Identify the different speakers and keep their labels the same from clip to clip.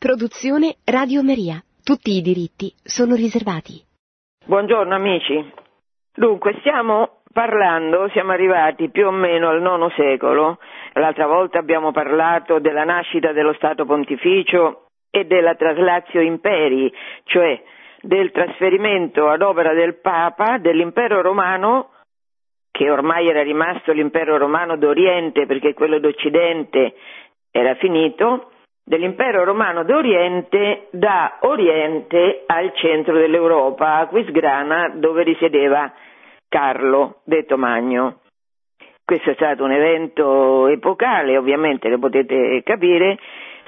Speaker 1: Produzione Radio Maria. Tutti i diritti sono riservati.
Speaker 2: Buongiorno amici. Dunque, stiamo parlando, siamo arrivati più o meno al IX secolo. L'altra volta abbiamo parlato della nascita dello Stato Pontificio e della traslatio imperi, cioè del trasferimento ad opera del Papa dell'impero romano, che ormai era rimasto l'impero romano d'Oriente perché quello d'Occidente era finito, dell'impero romano d'Oriente da Oriente al centro dell'Europa, a Quisgrana, dove risiedeva Carlo, detto Magno. Questo è stato un evento epocale, ovviamente lo potete capire.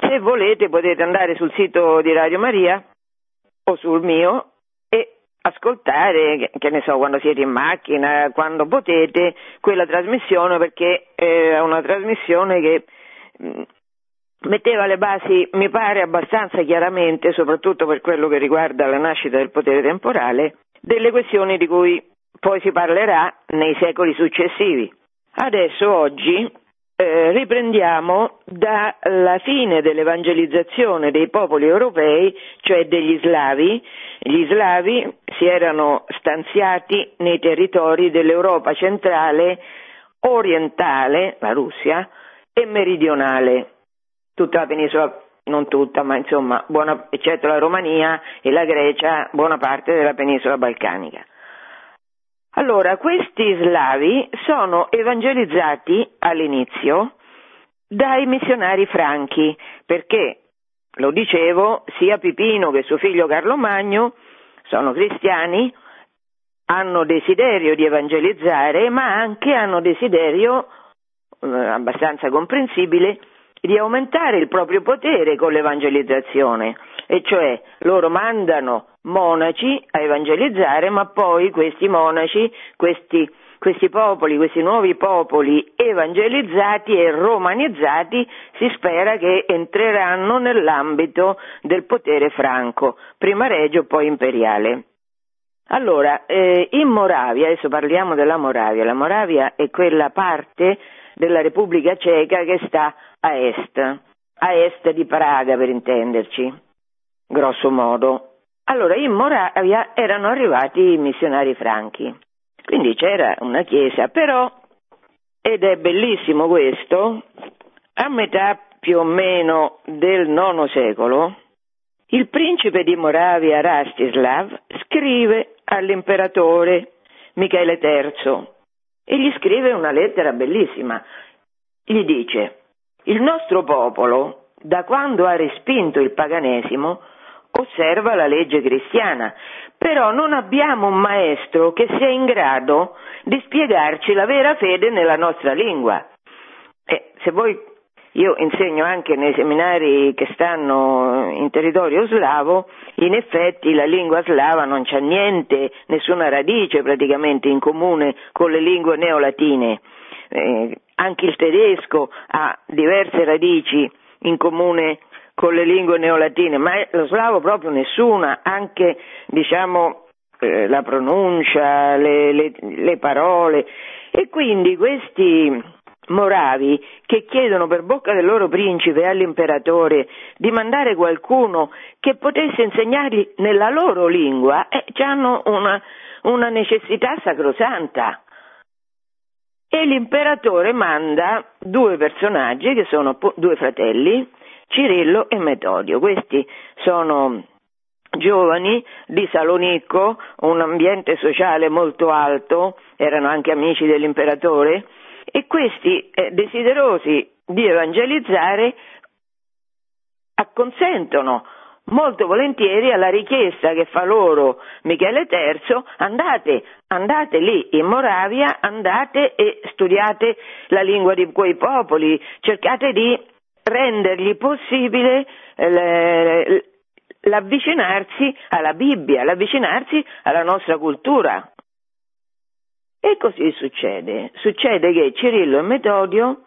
Speaker 2: Se volete potete andare sul sito di Radio Maria o sul mio e ascoltare, che ne so, quando siete in macchina, quando potete, quella trasmissione perché è una trasmissione che metteva le basi, mi pare, abbastanza chiaramente, soprattutto per quello che riguarda la nascita del potere temporale, delle questioni di cui poi si parlerà nei secoli successivi. Adesso, oggi, eh, riprendiamo dalla fine dell'evangelizzazione dei popoli europei, cioè degli slavi. Gli slavi si erano stanziati nei territori dell'Europa centrale, orientale, la Russia, e meridionale tutta la penisola, non tutta, ma insomma, buona, eccetto la Romania e la Grecia, buona parte della penisola balcanica. Allora, questi slavi sono evangelizzati all'inizio dai missionari franchi, perché, lo dicevo, sia Pipino che suo figlio Carlo Magno sono cristiani, hanno desiderio di evangelizzare, ma anche hanno desiderio, eh, abbastanza comprensibile, di aumentare il proprio potere con l'evangelizzazione, e cioè loro mandano monaci a evangelizzare, ma poi questi monaci, questi, questi popoli, questi nuovi popoli evangelizzati e romanizzati, si spera che entreranno nell'ambito del potere franco, prima regio, poi imperiale. Allora, eh, in Moravia, adesso parliamo della Moravia, la Moravia è quella parte della Repubblica Ceca che sta a est, a est di Praga per intenderci, grosso modo. Allora in Moravia erano arrivati i missionari franchi, quindi c'era una chiesa, però, ed è bellissimo questo, a metà più o meno del IX secolo, il principe di Moravia Rastislav scrive all'imperatore Michele III e gli scrive una lettera bellissima. Gli dice, il nostro popolo, da quando ha respinto il paganesimo, osserva la legge cristiana, però non abbiamo un maestro che sia in grado di spiegarci la vera fede nella nostra lingua. E se voi, io insegno anche nei seminari che stanno in territorio slavo, in effetti la lingua slava non c'ha niente, nessuna radice praticamente in comune con le lingue neolatine. Eh, anche il tedesco ha diverse radici in comune con le lingue neolatine, ma lo slavo proprio nessuna, anche diciamo eh, la pronuncia, le, le, le parole. E quindi questi moravi che chiedono per bocca del loro principe all'imperatore di mandare qualcuno che potesse insegnargli nella loro lingua, eh, hanno una, una necessità sacrosanta. E l'imperatore manda due personaggi che sono due fratelli, Cirillo e Metodio. Questi sono giovani di Salonicco, un ambiente sociale molto alto, erano anche amici dell'imperatore, e questi eh, desiderosi di evangelizzare acconsentono molto volentieri alla richiesta che fa loro Michele III, andate, andate lì in Moravia, andate e studiate la lingua di quei popoli, cercate di rendergli possibile eh, l'avvicinarsi alla Bibbia, l'avvicinarsi alla nostra cultura. E così succede. Succede che Cirillo e Metodio,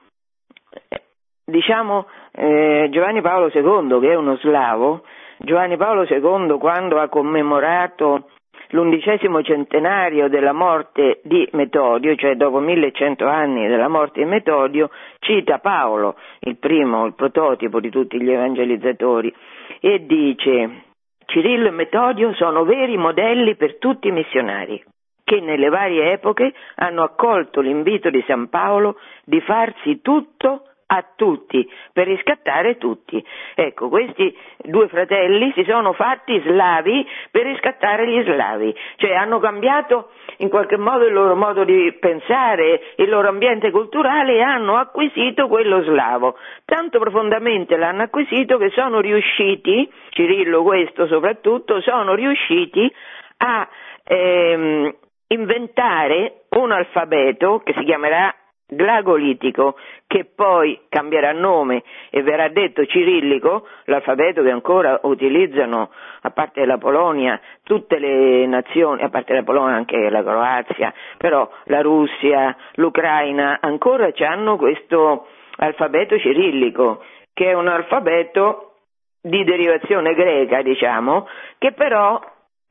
Speaker 2: eh, diciamo eh, Giovanni Paolo II, che è uno slavo, Giovanni Paolo II quando ha commemorato l'undicesimo centenario della morte di Metodio, cioè dopo 1100 anni della morte di Metodio, cita Paolo, il primo, il prototipo di tutti gli evangelizzatori, e dice Cirillo e Metodio sono veri modelli per tutti i missionari che nelle varie epoche hanno accolto l'invito di San Paolo di farsi tutto a tutti, per riscattare tutti. Ecco, questi due fratelli si sono fatti slavi per riscattare gli slavi, cioè hanno cambiato in qualche modo il loro modo di pensare, il loro ambiente culturale e hanno acquisito quello slavo. Tanto profondamente l'hanno acquisito che sono riusciti, Cirillo questo soprattutto, sono riusciti a ehm, inventare un alfabeto che si chiamerà glagolitico, che poi cambierà nome e verrà detto cirillico, l'alfabeto che ancora utilizzano, a parte la Polonia, tutte le nazioni, a parte la Polonia anche la Croazia, però la Russia, l'Ucraina, ancora hanno questo alfabeto cirillico, che è un alfabeto di derivazione greca, diciamo, che però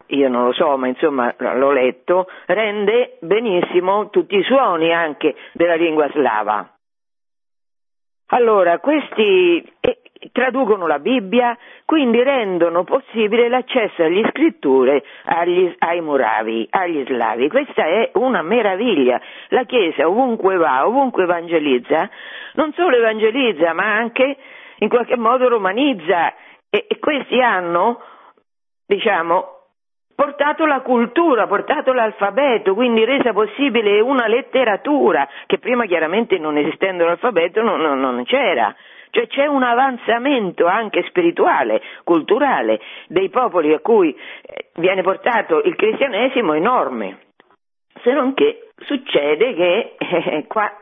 Speaker 2: io non lo so, ma insomma l'ho letto, rende benissimo tutti i suoni anche della lingua slava. Allora, questi eh, traducono la Bibbia, quindi rendono possibile l'accesso alle scritture agli, ai Muravi, agli slavi. Questa è una meraviglia. La Chiesa ovunque va, ovunque evangelizza, non solo evangelizza, ma anche in qualche modo romanizza. E, e questi hanno, diciamo, portato la cultura, portato l'alfabeto, quindi resa possibile una letteratura che prima chiaramente non esistendo l'alfabeto non, non, non c'era. Cioè c'è un avanzamento anche spirituale, culturale dei popoli a cui eh, viene portato il cristianesimo enorme. Se non che succede che eh, qua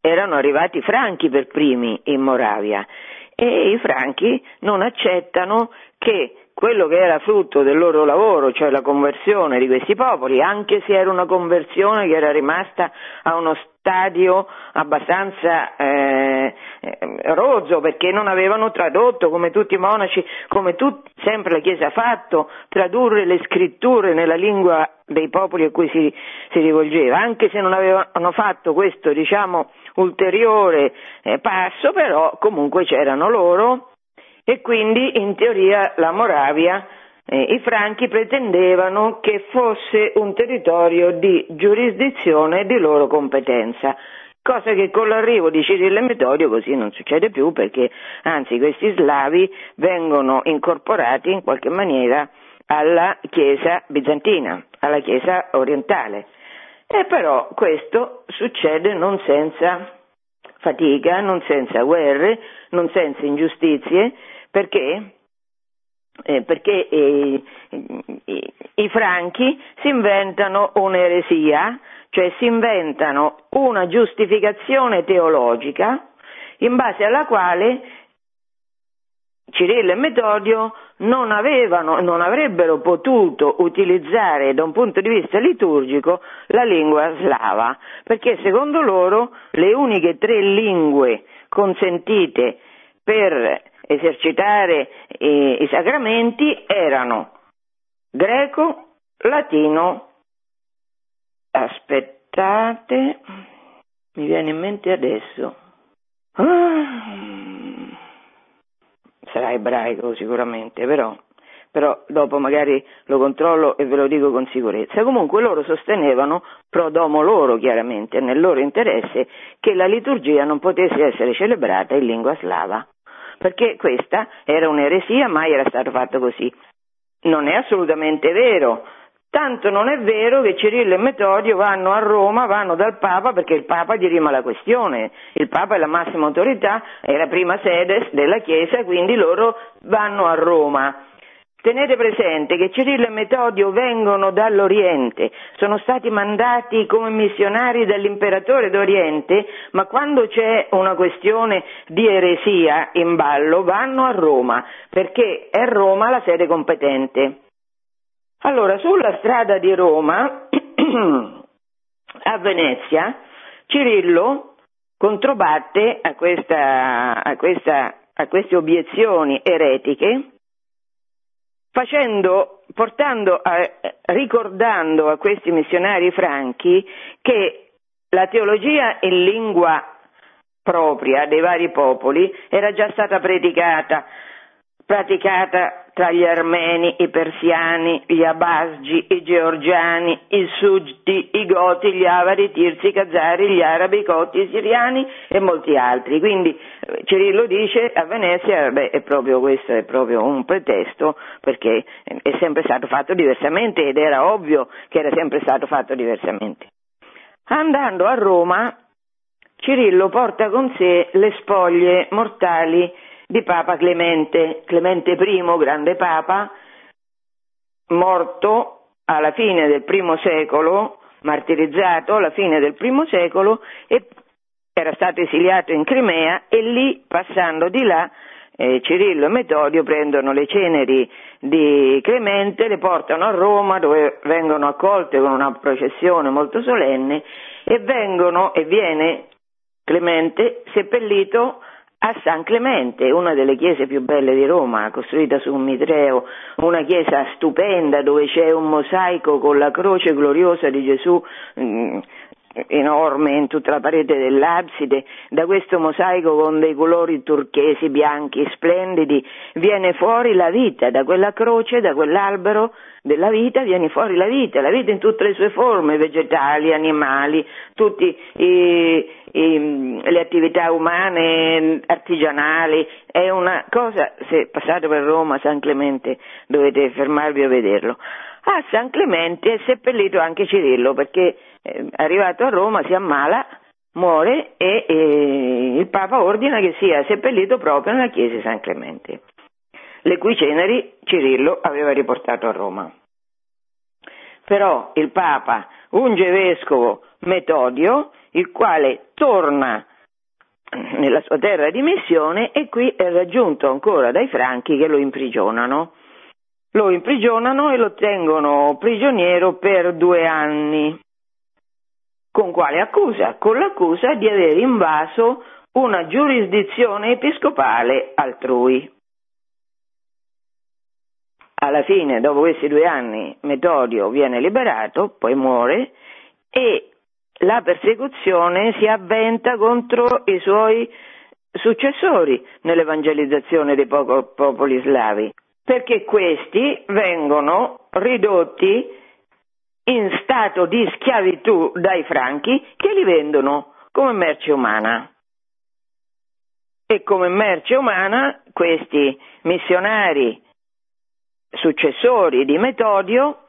Speaker 2: erano arrivati i franchi per primi in Moravia e i franchi non accettano che quello che era frutto del loro lavoro, cioè la conversione di questi popoli, anche se era una conversione che era rimasta a uno stadio abbastanza eh, rozzo perché non avevano tradotto come tutti i monaci, come tut, sempre la Chiesa ha fatto, tradurre le scritture nella lingua dei popoli a cui si, si rivolgeva, anche se non avevano fatto questo diciamo ulteriore eh, passo, però comunque c'erano loro e quindi in teoria la Moravia, eh, i franchi pretendevano che fosse un territorio di giurisdizione di loro competenza. Cosa che con l'arrivo di Cirillo e Metodio così non succede più perché anzi questi slavi vengono incorporati in qualche maniera alla Chiesa bizantina, alla Chiesa orientale. E però questo succede non senza fatica, non senza guerre, non senza ingiustizie, perché? Eh, perché eh, i, i franchi si inventano un'eresia, cioè si inventano una giustificazione teologica in base alla quale Cirillo e Metodio non, avevano, non avrebbero potuto utilizzare da un punto di vista liturgico la lingua slava, perché secondo loro le uniche tre lingue consentite per esercitare eh, i sacramenti erano greco, latino, aspettate, mi viene in mente adesso, ah, sarà ebraico sicuramente, però, però dopo magari lo controllo e ve lo dico con sicurezza. Comunque loro sostenevano, pro domo loro chiaramente, nel loro interesse, che la liturgia non potesse essere celebrata in lingua slava perché questa era un'eresia, mai era stato fatto così. Non è assolutamente vero. Tanto non è vero che Cirillo e Metodio vanno a Roma, vanno dal Papa perché il Papa dirima la questione. Il Papa è la massima autorità, è la prima sede della Chiesa, quindi loro vanno a Roma. Tenete presente che Cirillo e Metodio vengono dall'Oriente, sono stati mandati come missionari dall'imperatore d'Oriente, ma quando c'è una questione di eresia in ballo vanno a Roma, perché è Roma la sede competente. Allora, sulla strada di Roma, a Venezia, Cirillo controbatte a, questa, a, questa, a queste obiezioni eretiche facendo, portando a, ricordando a questi missionari franchi che la teologia in lingua propria dei vari popoli era già stata predicata, praticata tra gli armeni, i persiani, gli abasgi, i georgiani, i sugdi, i goti, gli avari, i tirsi, i kazari, gli arabi, i coti, i siriani e molti altri. Quindi eh, Cirillo dice a Venezia, beh, è proprio questo è proprio un pretesto perché è sempre stato fatto diversamente ed era ovvio che era sempre stato fatto diversamente. Andando a Roma, Cirillo porta con sé le spoglie mortali di Papa Clemente, Clemente I, grande Papa, morto alla fine del primo secolo, martirizzato alla fine del primo secolo e era stato esiliato in Crimea e lì, passando di là, eh, Cirillo e Metodio prendono le ceneri di Clemente, le portano a Roma dove vengono accolte con una processione molto solenne e vengono e viene Clemente seppellito a San Clemente, una delle chiese più belle di Roma, costruita su un mitreo, una chiesa stupenda dove c'è un mosaico con la croce gloriosa di Gesù mm, enorme in tutta la parete dell'abside, da questo mosaico con dei colori turchesi, bianchi, splendidi, viene fuori la vita, da quella croce, da quell'albero della vita viene fuori la vita, la vita in tutte le sue forme, vegetali, animali, tutte le attività umane, artigianali, è una cosa, se passate per Roma, San Clemente, dovete fermarvi a vederlo. A San Clemente è seppellito anche Cirillo perché eh, arrivato a Roma si ammala, muore e, e il Papa ordina che sia seppellito proprio nella chiesa di San Clemente le cui ceneri Cirillo aveva riportato a Roma. Però il Papa unge vescovo Metodio, il quale torna nella sua terra di missione e qui è raggiunto ancora dai franchi che lo imprigionano. Lo imprigionano e lo tengono prigioniero per due anni. Con quale accusa? Con l'accusa di aver invaso una giurisdizione episcopale altrui alla fine, dopo questi due anni, Metodio viene liberato, poi muore e la persecuzione si avventa contro i suoi successori nell'evangelizzazione dei popoli slavi, perché questi vengono ridotti in stato di schiavitù dai franchi che li vendono come merce umana. E come merce umana questi missionari successori di Metodio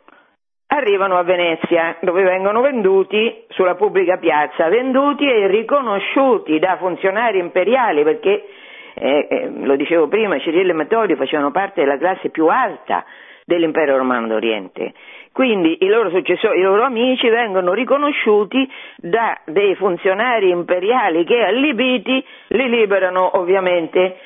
Speaker 2: arrivano a Venezia, dove vengono venduti sulla pubblica piazza, venduti e riconosciuti da funzionari imperiali, perché, eh, eh, lo dicevo prima, Cirillo e Metodio facevano parte della classe più alta dell'impero romano d'Oriente. Quindi i loro i loro amici vengono riconosciuti da dei funzionari imperiali che allibiti li liberano ovviamente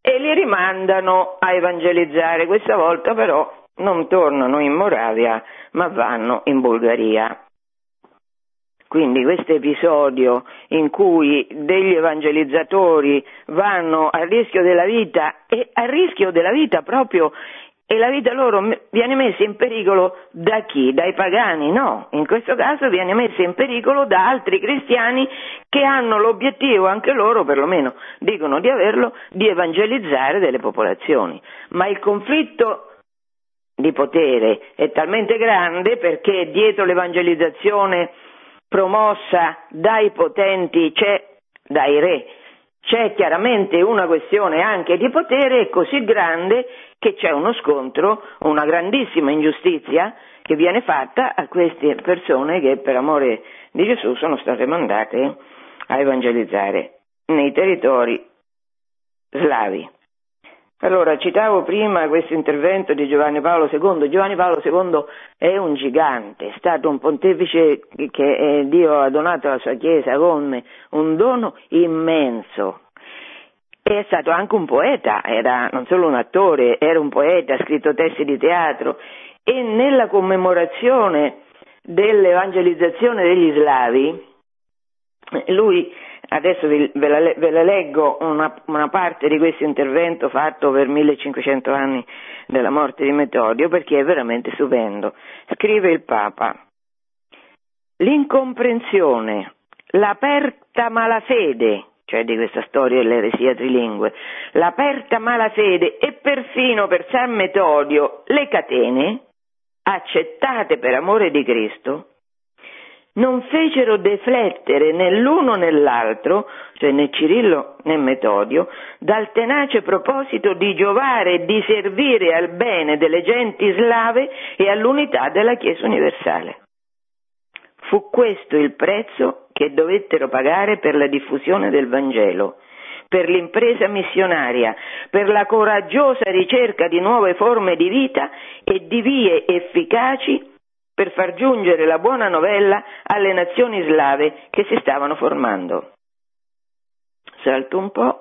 Speaker 2: e li rimandano a evangelizzare. Questa volta però non tornano in Moravia, ma vanno in Bulgaria. Quindi questo episodio in cui degli evangelizzatori vanno a rischio della vita e a rischio della vita proprio e la vita loro viene messa in pericolo da chi? Dai pagani? No, in questo caso viene messa in pericolo da altri cristiani che hanno l'obiettivo, anche loro perlomeno dicono di averlo, di evangelizzare delle popolazioni. Ma il conflitto di potere è talmente grande perché dietro l'evangelizzazione promossa dai potenti c'è, dai re, c'è chiaramente una questione anche di potere così grande che c'è uno scontro, una grandissima ingiustizia che viene fatta a queste persone che per amore di Gesù sono state mandate a evangelizzare nei territori slavi. Allora, citavo prima questo intervento di Giovanni Paolo II. Giovanni Paolo II è un gigante, è stato un pontefice che Dio ha donato alla sua Chiesa con un dono immenso. È stato anche un poeta, era non solo un attore, era un poeta, ha scritto testi di teatro e nella commemorazione dell'evangelizzazione degli slavi, lui Adesso ve la, ve la leggo una, una, parte di questo intervento fatto per 1500 anni della morte di Metodio perché è veramente stupendo. Scrive il Papa, l'incomprensione, l'aperta malafede cioè di questa storia dell'eresia trilingue, l'aperta malafede e perfino per San Metodio le catene, accettate per amore di Cristo, non fecero deflettere né l'uno né l'altro, cioè né Cirillo né Metodio, dal tenace proposito di giovare e di servire al bene delle genti slave e all'unità della Chiesa universale. Fu questo il prezzo che dovettero pagare per la diffusione del Vangelo, per l'impresa missionaria, per la coraggiosa ricerca di nuove forme di vita e di vie efficaci per far giungere la buona novella alle nazioni slave che si stavano formando. Salto un po'.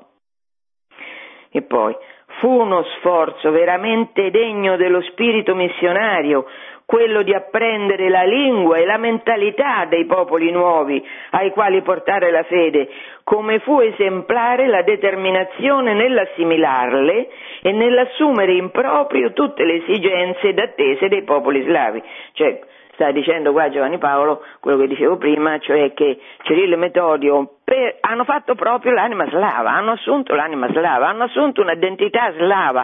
Speaker 2: E poi fu uno sforzo veramente degno dello spirito missionario, quello di apprendere la lingua e la mentalità dei popoli nuovi ai quali portare la fede, come fu esemplare la determinazione nell'assimilarle e nell'assumere in proprio tutte le esigenze ed attese dei popoli slavi. Cioè, sta dicendo qua Giovanni Paolo quello che dicevo prima, cioè che Cirillo e Metodio per, hanno fatto proprio l'anima slava, hanno assunto l'anima slava, hanno assunto un'identità slava,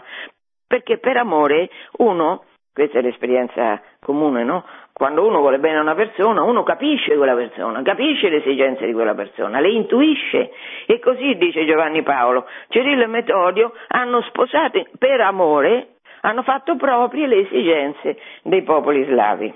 Speaker 2: perché per amore uno, questa è l'esperienza comune, no? Quando uno vuole bene a una persona, uno capisce quella persona, capisce le esigenze di quella persona, le intuisce. E così dice Giovanni Paolo, Cirillo e Metodio hanno sposato per amore, hanno fatto proprie le esigenze dei popoli slavi.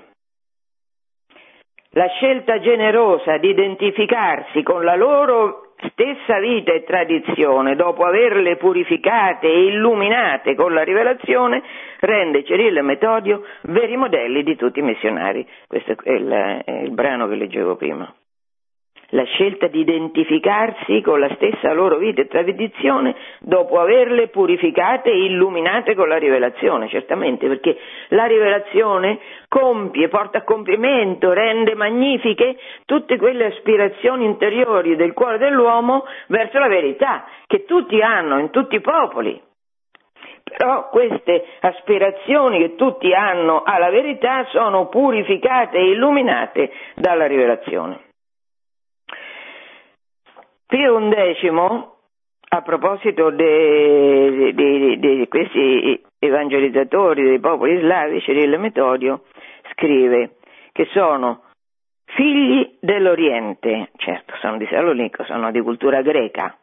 Speaker 2: La scelta generosa di identificarsi con la loro stessa vita e tradizione, dopo averle purificate e illuminate con la rivelazione, rende Cirillo e Metodio veri modelli di tutti i missionari. Questo è il, è il brano che leggevo prima la scelta di identificarsi con la stessa loro vita e tradizione dopo averle purificate e illuminate con la rivelazione, certamente, perché la rivelazione compie, porta a compimento, rende magnifiche tutte quelle aspirazioni interiori del cuore dell'uomo verso la verità, che tutti hanno in tutti i popoli. Però queste aspirazioni che tutti hanno alla verità sono purificate e illuminate dalla rivelazione. Pio XI, a proposito di questi evangelizzatori dei popoli slavi, Cirillo Metodio, scrive che sono figli dell'Oriente, certo sono di Salonicco, sono di cultura greca,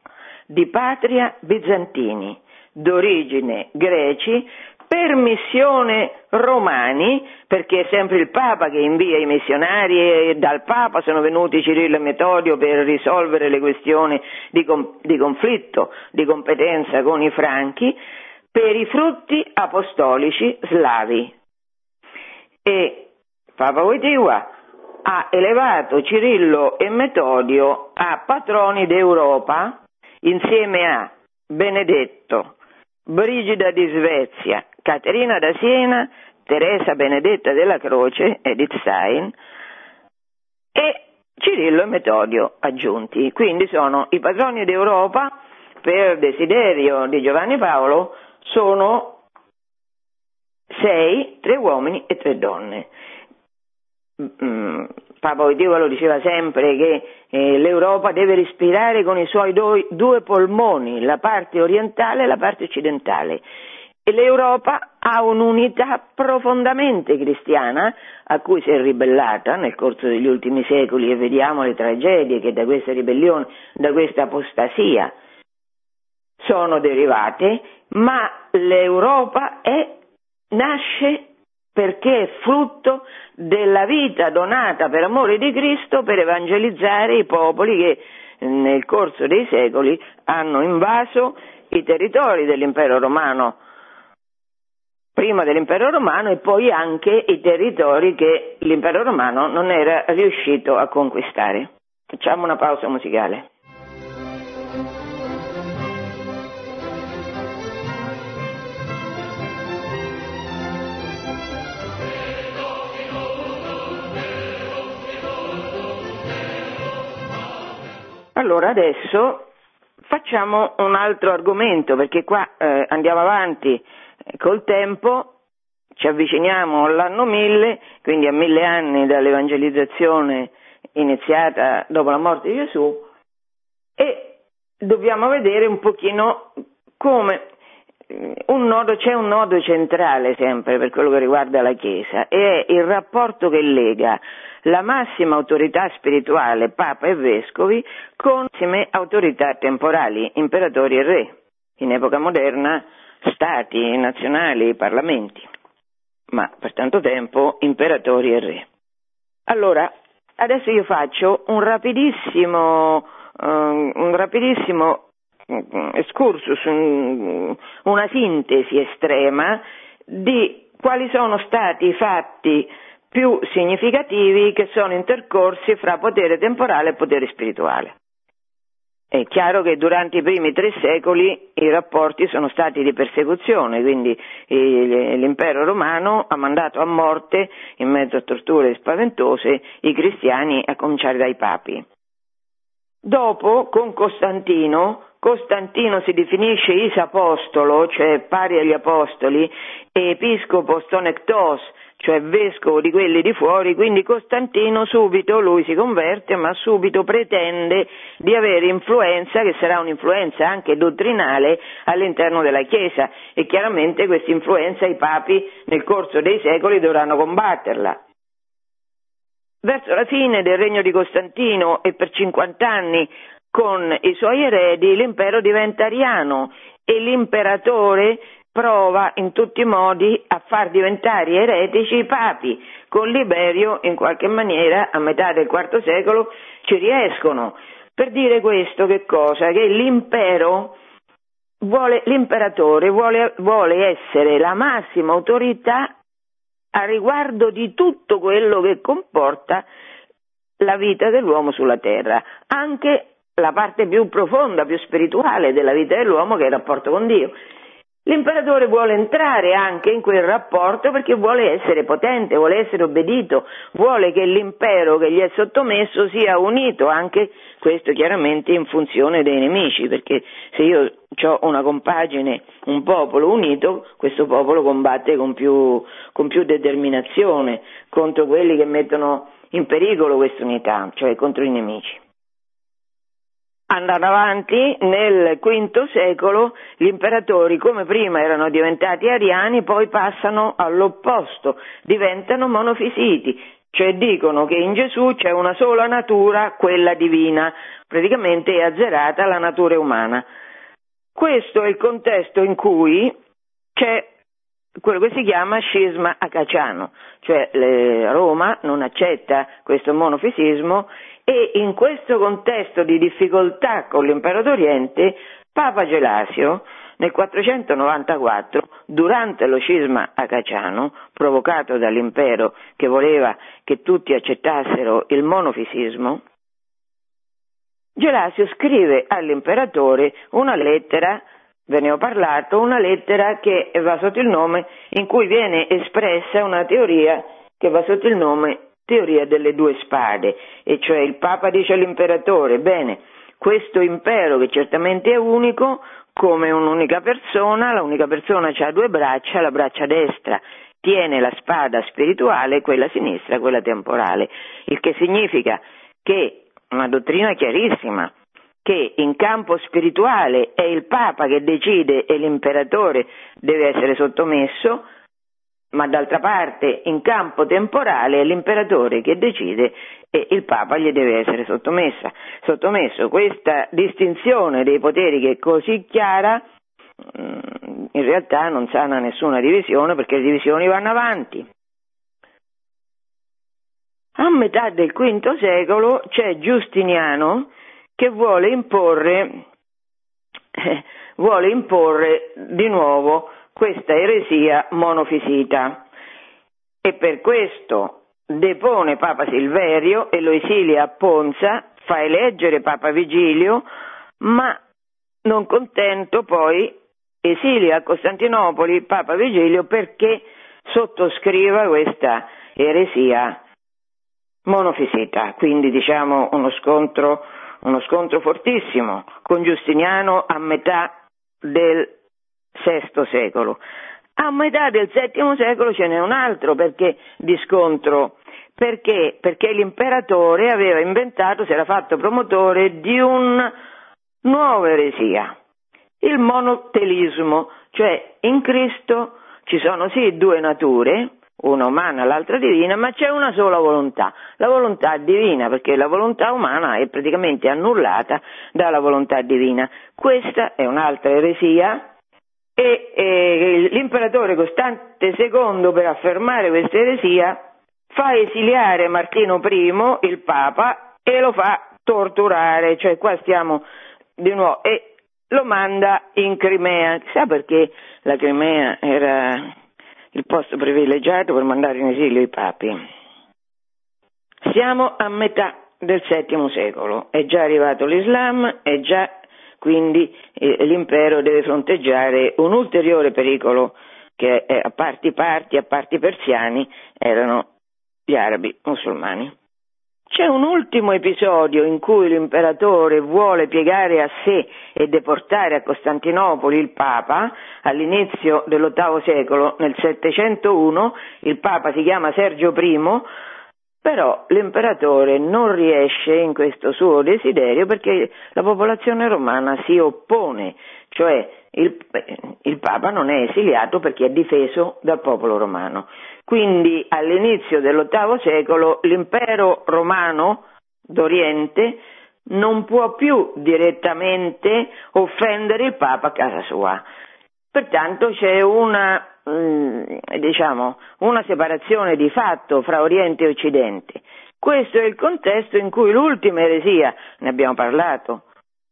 Speaker 2: di patria bizantini, d'origine greci, per missione romani, perché è sempre il Papa che invia i missionari e dal Papa sono venuti Cirillo e Metodio per risolvere le questioni di, com- di conflitto, di competenza con i franchi, per i frutti apostolici slavi. E Papa Wojtyła ha elevato Cirillo e Metodio a patroni d'Europa insieme a Benedetto, Brigida di Svezia, Caterina da Siena, Teresa Benedetta della Croce, Edith Stein e Cirillo e Metodio aggiunti. Quindi sono i patroni d'Europa per desiderio di Giovanni Paolo sono sei, tre uomini e tre donne. Mm, Papa Oitivo lo diceva sempre che eh, l'Europa deve respirare con i suoi do- due polmoni, la parte orientale e la parte occidentale. L'Europa ha un'unità profondamente cristiana a cui si è ribellata nel corso degli ultimi secoli e vediamo le tragedie che da questa ribellione, da questa apostasia sono derivate, ma l'Europa è, nasce perché è frutto della vita donata per amore di Cristo per evangelizzare i popoli che nel corso dei secoli hanno invaso i territori dell'impero romano prima dell'impero romano e poi anche i territori che l'impero romano non era riuscito a conquistare. Facciamo una pausa musicale. Allora adesso facciamo un altro argomento perché qua eh, andiamo avanti Col tempo ci avviciniamo all'anno 1000, quindi a mille anni dall'evangelizzazione iniziata dopo la morte di Gesù, e dobbiamo vedere un pochino come un nodo, c'è un nodo centrale sempre per quello che riguarda la Chiesa e è il rapporto che lega la massima autorità spirituale, Papa e Vescovi, con le autorità temporali, imperatori e re. In epoca moderna, stati nazionali, parlamenti, ma per tanto tempo imperatori e re. Allora, adesso io faccio un rapidissimo, um, un rapidissimo excursus, una sintesi estrema di quali sono stati i fatti più significativi che sono intercorsi fra potere temporale e potere spirituale. È chiaro che durante i primi tre secoli i rapporti sono stati di persecuzione, quindi l'impero romano ha mandato a morte, in mezzo a torture spaventose, i cristiani, a cominciare dai papi. Dopo, con Costantino, Costantino si definisce isapostolo, cioè pari agli apostoli, e episcopo stonectos, cioè vescovo di quelli di fuori, quindi Costantino subito, lui si converte, ma subito pretende di avere influenza, che sarà un'influenza anche dottrinale all'interno della Chiesa e chiaramente questa influenza i papi nel corso dei secoli dovranno combatterla. Verso la fine del regno di Costantino e per 50 anni con i suoi eredi l'impero diventa ariano e l'imperatore prova in tutti i modi a far diventare eretici i papi. Con Liberio, in qualche maniera, a metà del IV secolo, ci riescono. Per dire questo che cosa? Che l'impero vuole, l'imperatore vuole, vuole essere la massima autorità a riguardo di tutto quello che comporta la vita dell'uomo sulla terra, anche la parte più profonda, più spirituale della vita dell'uomo che è il rapporto con Dio. L'imperatore vuole entrare anche in quel rapporto perché vuole essere potente, vuole essere obbedito, vuole che l'impero che gli è sottomesso sia unito, anche questo chiaramente in funzione dei nemici, perché se io ho una compagine, un popolo unito, questo popolo combatte con più, con più determinazione contro quelli che mettono in pericolo questa unità, cioè contro i nemici. Andando avanti, nel V secolo gli imperatori, come prima erano diventati ariani, poi passano all'opposto, diventano monofisiti, cioè dicono che in Gesù c'è una sola natura, quella divina, praticamente è azzerata la natura umana. Questo è il contesto in cui c'è quello che si chiama scisma acaciano, cioè Roma non accetta questo monofisismo e in questo contesto di difficoltà con l'impero d'Oriente, Papa Gelasio nel 494, durante lo scisma acaciano, provocato dall'impero che voleva che tutti accettassero il monofisismo, Gelasio scrive all'imperatore una lettera, ve ne ho parlato, una lettera che va sotto il nome, in cui viene espressa una teoria che va sotto il nome teoria delle due spade, e cioè il Papa dice all'imperatore, bene, questo impero che certamente è unico, come un'unica persona, l'unica persona ha due braccia, la braccia destra tiene la spada spirituale, quella sinistra, quella temporale, il che significa che, una dottrina chiarissima, che in campo spirituale è il Papa che decide e l'imperatore deve essere sottomesso, ma d'altra parte in campo temporale è l'imperatore che decide e il Papa gli deve essere sottomesso. Questa distinzione dei poteri che è così chiara mm, in realtà non sana nessuna divisione perché le divisioni vanno avanti. A metà del V secolo c'è Giustiniano che vuole imporre, eh, vuole imporre di nuovo questa eresia monofisita. E per questo depone Papa Silverio e lo esilia a Ponza, fa eleggere Papa Vigilio, ma non contento poi esilia a Costantinopoli Papa Vigilio perché sottoscriva questa eresia monofisita, quindi diciamo uno scontro, uno scontro fortissimo con Giustiniano a metà del VI secolo. A metà del VII secolo ce n'è un altro perché, di scontro, perché? Perché l'imperatore aveva inventato, si era fatto promotore di un nuova eresia, il monotelismo, cioè in Cristo ci sono sì due nature, una umana e l'altra divina, ma c'è una sola volontà, la volontà divina, perché la volontà umana è praticamente annullata dalla volontà divina. Questa è un'altra eresia e, e l'imperatore Costante II per affermare questa eresia fa esiliare Martino I, il Papa, e lo fa torturare, cioè qua stiamo di nuovo, e lo manda in Crimea. Sa perché la Crimea era il posto privilegiato per mandare in esilio i papi? Siamo a metà del VII secolo, è già arrivato l'Islam, è già quindi eh, l'impero deve fronteggiare un ulteriore pericolo che eh, a parti parti, a parti persiani, erano gli arabi musulmani. C'è un ultimo episodio in cui l'imperatore vuole piegare a sé e deportare a Costantinopoli il Papa, all'inizio dell'VIII secolo, nel 701, il Papa si chiama Sergio I, però l'imperatore non riesce in questo suo desiderio perché la popolazione romana si oppone, cioè il, il, Papa non è esiliato perché è difeso dal popolo romano. Quindi all'inizio dell'VIII secolo l'impero romano d'Oriente non può più direttamente offendere il Papa a casa sua. Pertanto c'è una diciamo, una separazione di fatto fra Oriente e Occidente. Questo è il contesto in cui l'ultima eresia, ne abbiamo parlato,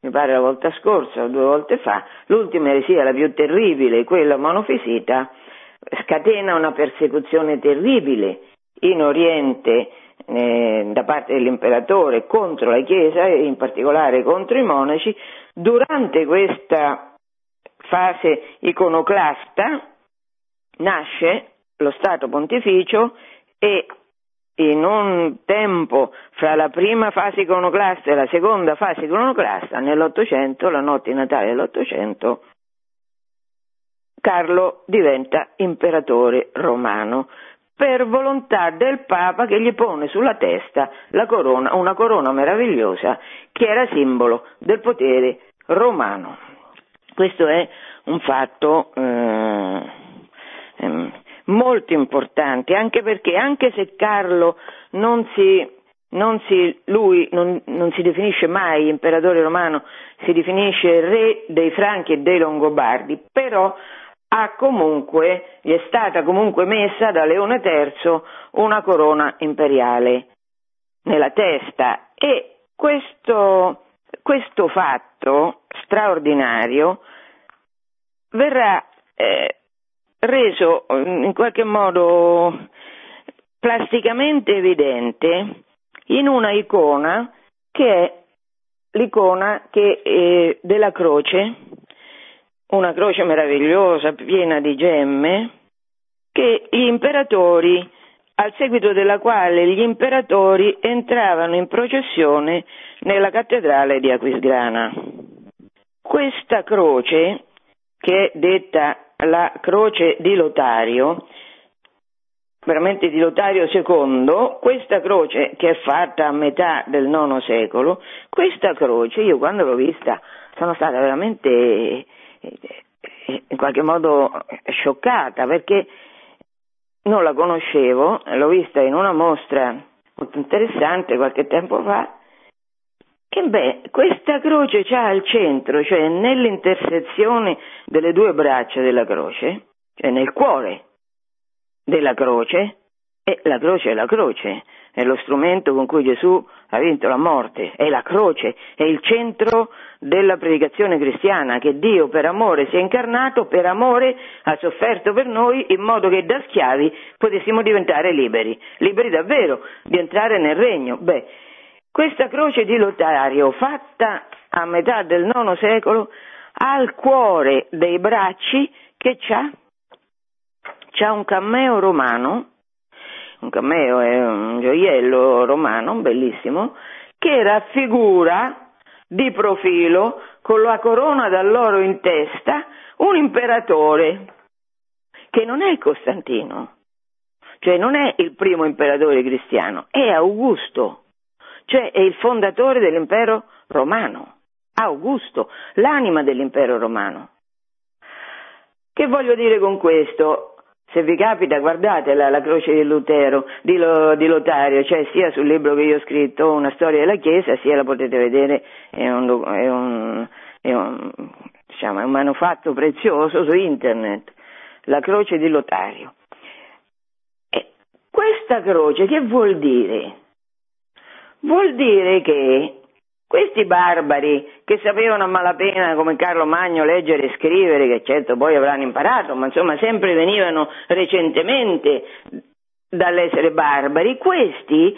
Speaker 2: mi pare la volta scorsa o due volte fa, l'ultima eresia, la più terribile, quella monofisita, scatena una persecuzione terribile in Oriente eh, da parte dell'imperatore contro la Chiesa e in particolare contro i monaci. Durante questa fase iconoclasta, nasce lo Stato pontificio e in un tempo fra la prima fase iconoclasta e la seconda fase iconoclasta, nell'Ottocento, la notte di Natale dell'Ottocento, Carlo diventa imperatore romano per volontà del Papa che gli pone sulla testa corona, una corona meravigliosa che era simbolo del potere romano. Questo è un fatto eh, ehm, molto importanti, anche perché anche se Carlo non si, non si, lui non, non si definisce mai imperatore romano, si definisce re dei Franchi e dei Longobardi, però comunque, gli è stata comunque messa da Leone III una corona imperiale nella testa. E questo, questo fatto straordinario verrà eh, reso in qualche modo plasticamente evidente in una icona che è l'icona che, eh, della croce, una croce meravigliosa, piena di gemme, che gli imperatori, al seguito della quale gli imperatori entravano in processione nella cattedrale di Aquisgrana. Questa croce, che è detta la croce di Lotario, veramente di Lotario II, questa croce che è fatta a metà del IX secolo, questa croce io quando l'ho vista sono stata veramente in qualche modo scioccata perché non la conoscevo, l'ho vista in una mostra molto interessante qualche tempo fa beh, questa croce c'ha al centro, cioè nell'intersezione delle due braccia della croce, cioè nel cuore della croce, e la croce è la croce, è lo strumento con cui Gesù ha vinto la morte, è la croce, è il centro della predicazione cristiana, che Dio per amore si è incarnato, per amore ha sofferto per noi in modo che da schiavi potessimo diventare liberi, liberi davvero di entrare nel regno. Beh, questa croce di Lotario, fatta a metà del IX secolo, ha il cuore dei bracci che c'ha, c'ha un cammeo romano, un cammeo è un gioiello romano bellissimo, che raffigura di profilo, con la corona d'alloro in testa, un imperatore, che non è Costantino, cioè non è il primo imperatore cristiano, è Augusto cioè è il fondatore dell'impero romano. Augusto, l'anima dell'impero romano. Che voglio dire con questo? Se vi capita, guardate la, la croce di Lutero, di, Lo, di, Lotario, cioè sia sul libro che io ho scritto, Una storia della Chiesa, sia la potete vedere, è un, è un, è un, diciamo, è un manufatto prezioso su internet, la croce di Lotario. E questa croce che vuol dire? Vuol dire che questi barbari che sapevano a malapena come Carlo Magno leggere e scrivere, che certo poi avranno imparato, ma insomma sempre venivano recentemente dall'essere barbari, questi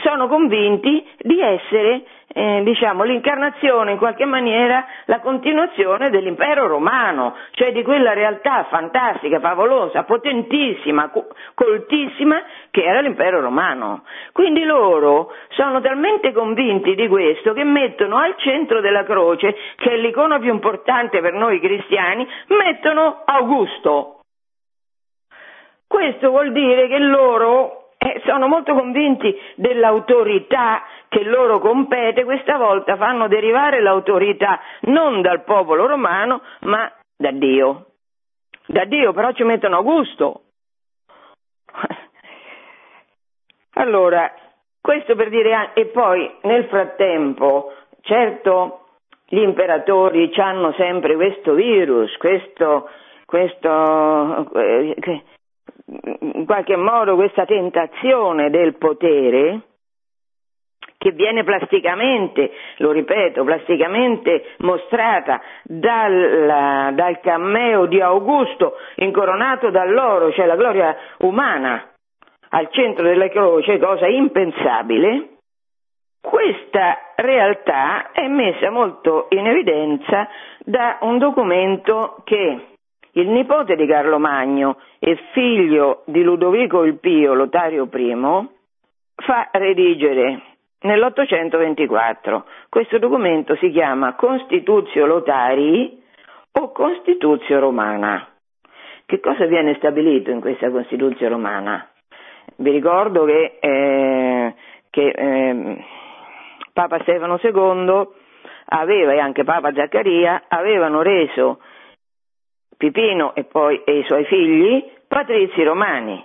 Speaker 2: sono convinti di essere eh, diciamo, l'incarnazione in qualche maniera, la continuazione dell'impero romano, cioè di quella realtà fantastica, favolosa, potentissima, coltissima che era l'impero romano. Quindi loro sono talmente convinti di questo che mettono al centro della croce, che è l'icona più importante per noi cristiani, mettono Augusto. Questo vuol dire che loro eh, sono molto convinti dell'autorità che loro compete, questa volta fanno derivare l'autorità non dal popolo romano, ma da Dio. Da Dio però ci mettono Augusto. Allora, questo per dire, e poi nel frattempo, certo, gli imperatori hanno sempre questo virus, questo, questo, eh, in qualche modo questa tentazione del potere che viene plasticamente, lo ripeto, plasticamente mostrata dal, dal cammeo di Augusto incoronato dall'oro, cioè la gloria umana al centro della croce, cosa impensabile, questa realtà è messa molto in evidenza da un documento che il nipote di Carlo Magno e figlio di Ludovico il Pio, Lotario I, fa redigere nell'824. Questo documento si chiama Constituzio Lotarii o Constituzio Romana. Che cosa viene stabilito in questa Costituzio Romana? Vi ricordo che, eh, che eh, Papa Stefano II aveva, e anche Papa Zaccaria, avevano reso Pipino e poi e i suoi figli, patrizi romani.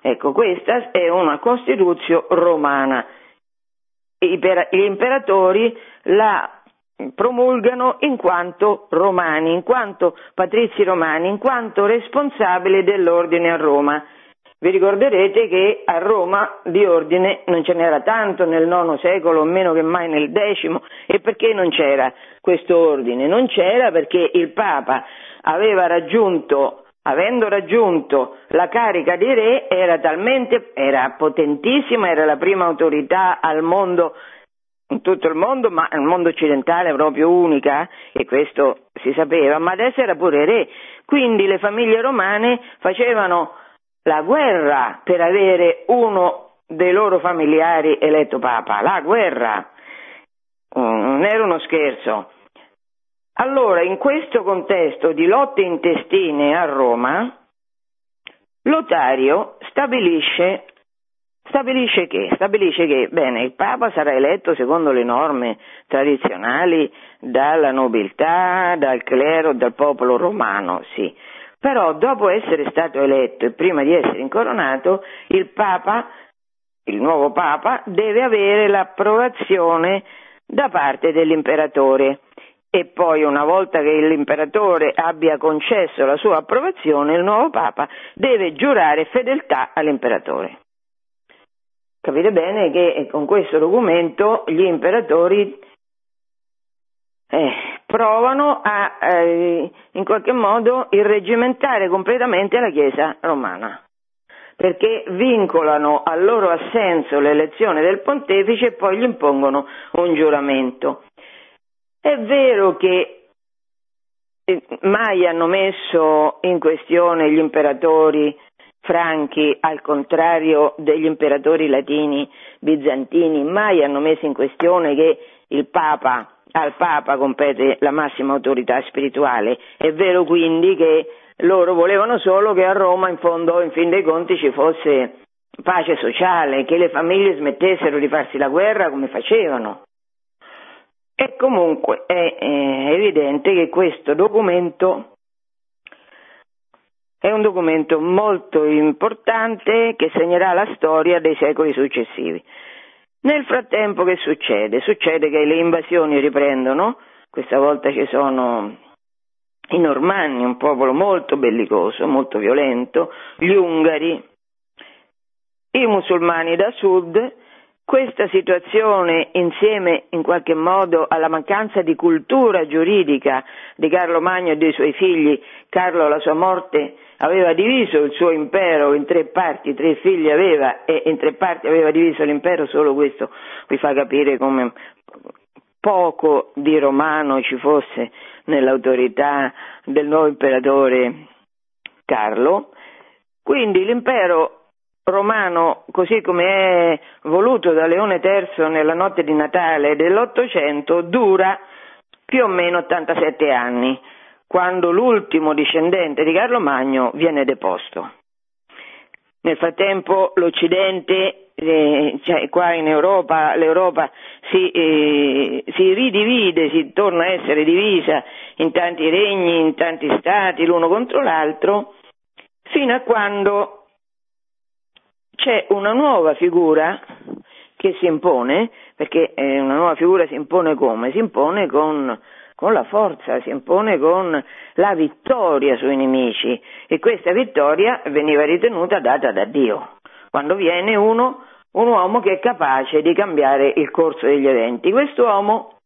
Speaker 2: Ecco, questa è una Costituzione romana. Gli imperatori la promulgano in quanto romani, in quanto patrizi romani, in quanto responsabili dell'ordine a Roma. Vi ricorderete che a Roma di ordine non ce n'era tanto nel IX secolo, meno che mai nel X, e perché non c'era questo ordine? Non c'era perché il Papa aveva raggiunto, avendo raggiunto la carica di re, era talmente, era potentissima, era la prima autorità al mondo, in tutto il mondo, ma nel mondo occidentale proprio unica, e questo si sapeva, ma adesso era pure re. Quindi le famiglie romane facevano la guerra per avere uno dei loro familiari eletto papa, la guerra. Non era uno scherzo. Allora, in questo contesto di lotte intestine a Roma, Lotario stabilisce, stabilisce, che? Stabilisce che bene, il Papa sarà eletto secondo le norme tradizionali dalla nobiltà, dal clero, dal popolo romano, sì. Però dopo essere stato eletto e prima di essere incoronato, il Papa, il nuovo Papa, deve avere l'approvazione da parte dell'imperatore e poi una volta che l'imperatore abbia concesso la sua approvazione, il nuovo Papa deve giurare fedeltà all'imperatore. Capite bene che con questo documento gli imperatori eh, provano a eh, in qualche modo irreggimentare completamente la Chiesa romana, perché vincolano al loro assenso l'elezione del pontefice e poi gli impongono un giuramento. È vero che eh, mai hanno messo in questione gli imperatori franchi, al contrario degli imperatori latini bizantini, mai hanno messo in questione che il Papa, al Papa compete la massima autorità spirituale. È vero quindi che loro volevano solo che a Roma in fondo, in fin dei conti, ci fosse pace sociale, che le famiglie smettessero di farsi la guerra come facevano. E comunque è, è evidente che questo documento è un documento molto importante che segnerà la storia dei secoli successivi. Nel frattempo che succede? Succede che le invasioni riprendono, questa volta ci sono i normanni, un popolo molto bellicoso, molto violento, gli ungari, i musulmani da sud, questa situazione insieme in qualche modo alla mancanza di cultura giuridica di Carlo Magno e dei suoi figli, Carlo alla sua morte aveva diviso il suo impero in tre parti, tre figli aveva e in tre parti aveva diviso l'impero, solo questo vi fa capire come poco di romano ci fosse nell'autorità del nuovo imperatore Carlo. Quindi l'impero romano, così come è voluto da Leone III nella notte di Natale dell'Ottocento, dura più o meno 87 anni, quando l'ultimo discendente di Carlo Magno viene deposto. Nel frattempo l'Occidente, eh, cioè qua in Europa, l'Europa si, eh, si, ridivide, si torna a essere divisa in tanti regni, in tanti stati, l'uno contro l'altro, fino a quando c'è una nuova figura che si impone, perché una nuova figura si impone come? Si impone con, con la forza, si impone con la vittoria sui nemici e questa vittoria veniva ritenuta data da Dio, quando viene uno, un uomo che è capace di cambiare il corso degli eventi. Quest'uomo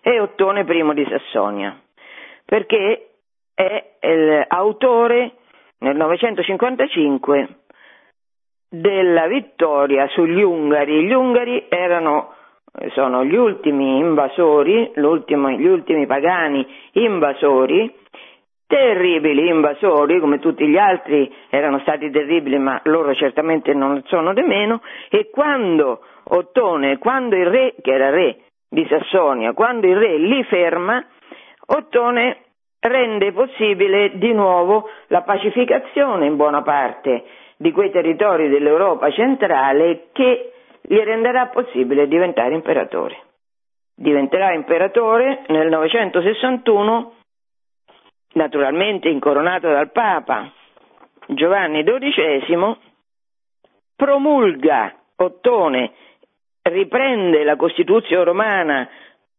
Speaker 2: è Ottone I di Sassonia, perché è l'autore nel 955 della vittoria sugli Ungari. Gli Ungari erano, sono gli ultimi invasori, gli ultimi pagani invasori, terribili invasori, come tutti gli altri erano stati terribili, ma loro certamente non sono di meno, e quando Ottone, quando il re, che era re di Sassonia, quando il re li ferma, Ottone rende possibile di nuovo la pacificazione in buona parte di quei territori dell'Europa centrale che gli renderà possibile diventare imperatore. Diventerà imperatore nel 961, naturalmente incoronato dal Papa Giovanni XII, promulga Ottone, riprende la Costituzione romana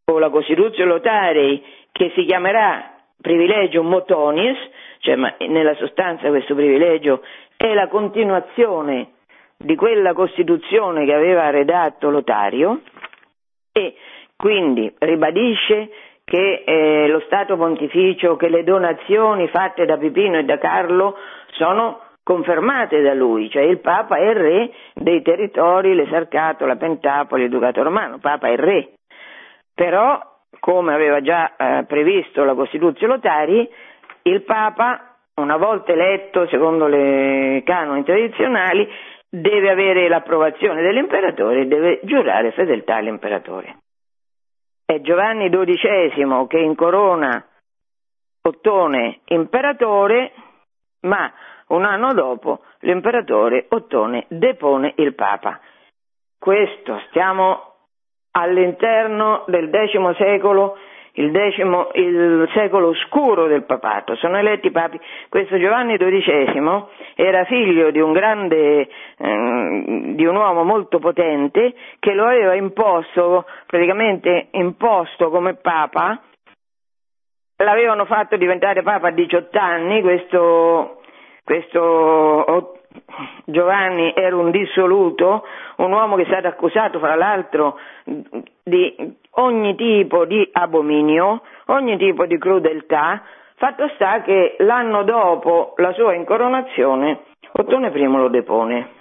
Speaker 2: o la Costituzione Lotarei che si chiamerà privilegio motonis, cioè nella sostanza questo privilegio è la continuazione di quella Costituzione che aveva redatto Lotario e quindi ribadisce che eh, lo Stato pontificio, che le donazioni fatte da Pipino e da Carlo sono confermate da lui, cioè il Papa è il re dei territori, l'esarcato, la Pentapoli, il Ducato Romano, Papa è il re. Però, come aveva già eh, previsto la Costituzione Lotari, il Papa una volta eletto secondo le canoni tradizionali, deve avere l'approvazione dell'imperatore e deve giurare fedeltà all'imperatore. È Giovanni XII che incorona Ottone imperatore, ma un anno dopo l'imperatore Ottone depone il Papa. Questo stiamo all'interno del X secolo il, decimo, il secolo oscuro del papato, sono eletti papi. Questo Giovanni XII era figlio di un grande, eh, di un uomo molto potente che lo aveva imposto, praticamente imposto come papa, l'avevano fatto diventare papa a 18 anni, questo, questo Giovanni era un dissoluto, un uomo che è stato accusato fra l'altro di ogni tipo di abominio, ogni tipo di crudeltà, fatto sta che l'anno dopo la sua incoronazione Ottone I lo depone.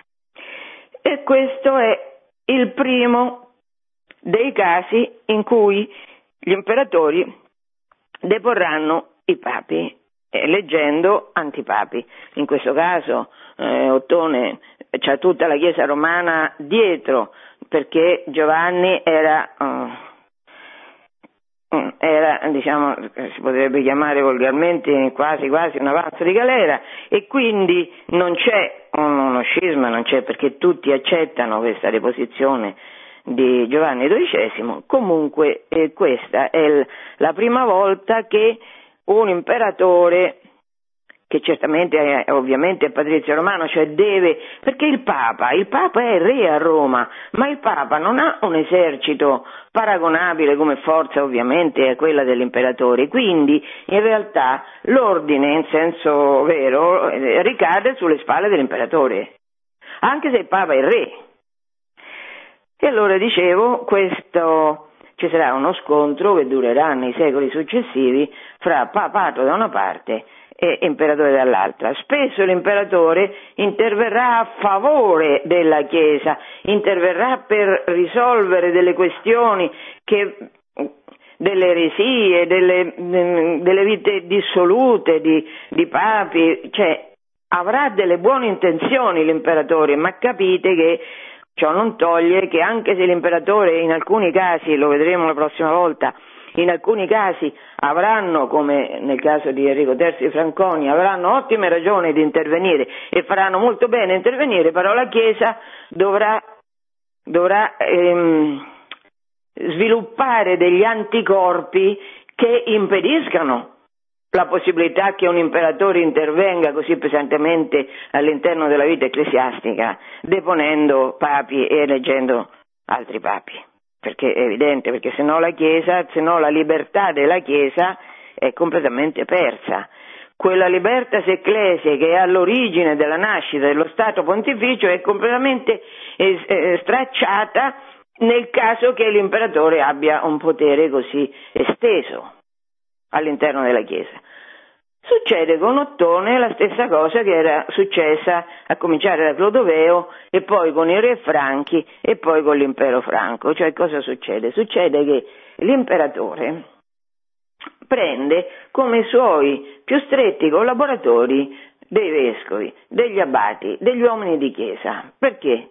Speaker 2: E questo è il primo dei casi in cui gli imperatori deporranno i papi, eleggendo antipapi. In questo caso eh, Ottone c'ha tutta la Chiesa romana dietro, perché Giovanni era... Uh, era, diciamo, si potrebbe chiamare volgarmente quasi quasi un avanzo di galera e quindi non c'è uno scisma, non c'è perché tutti accettano questa deposizione di Giovanni XII, comunque eh, questa è l- la prima volta che un imperatore che certamente è, ovviamente patrizio romano, cioè deve, perché il Papa, il Papa è re a Roma, ma il Papa non ha un esercito paragonabile come forza ovviamente a quella dell'imperatore, quindi in realtà l'ordine in senso vero eh, ricade sulle spalle dell'imperatore, anche se il Papa è re. E allora dicevo, questo, ci sarà uno scontro che durerà nei secoli successivi fra papato da una parte e imperatore dall'altra. Spesso l'imperatore interverrà a favore della Chiesa, interverrà per risolvere delle questioni che delle eresie, delle, delle vite dissolute di, di papi, cioè avrà delle buone intenzioni l'imperatore, ma capite che ciò non toglie che anche se l'imperatore in alcuni casi, lo vedremo la prossima volta, in alcuni casi avranno, come nel caso di Enrico Terzi Franconi, avranno ottime ragioni di intervenire e faranno molto bene intervenire, però la Chiesa dovrà, dovrà ehm, sviluppare degli anticorpi che impediscano la possibilità che un imperatore intervenga così pesantemente all'interno della vita ecclesiastica, deponendo papi e eleggendo altri papi perché è evidente, perché se no la Chiesa, se no la libertà della Chiesa è completamente persa. Quella libertas ecclesia che è all'origine della nascita dello Stato pontificio è completamente stracciata nel caso che l'imperatore abbia un potere così esteso all'interno della Chiesa. Succede con Ottone la stessa cosa che era successa a cominciare da Clodoveo e poi con i re franchi e poi con l'impero franco. Cioè cosa succede? Succede che l'imperatore prende come suoi più stretti collaboratori dei vescovi, degli abati, degli uomini di chiesa. Perché?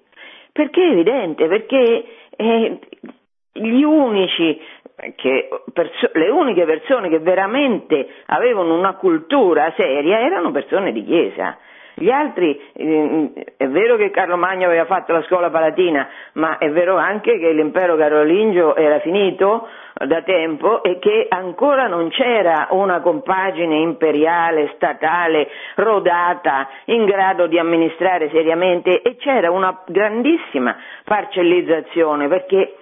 Speaker 2: Perché è evidente, perché eh, gli unici che perso- le uniche persone che veramente avevano una cultura seria erano persone di chiesa. Gli altri, eh, è vero che Carlo Magno aveva fatto la scuola palatina, ma è vero anche che l'impero carolingio era finito da tempo e che ancora non c'era una compagine imperiale, statale, rodata, in grado di amministrare seriamente e c'era una grandissima parcellizzazione perché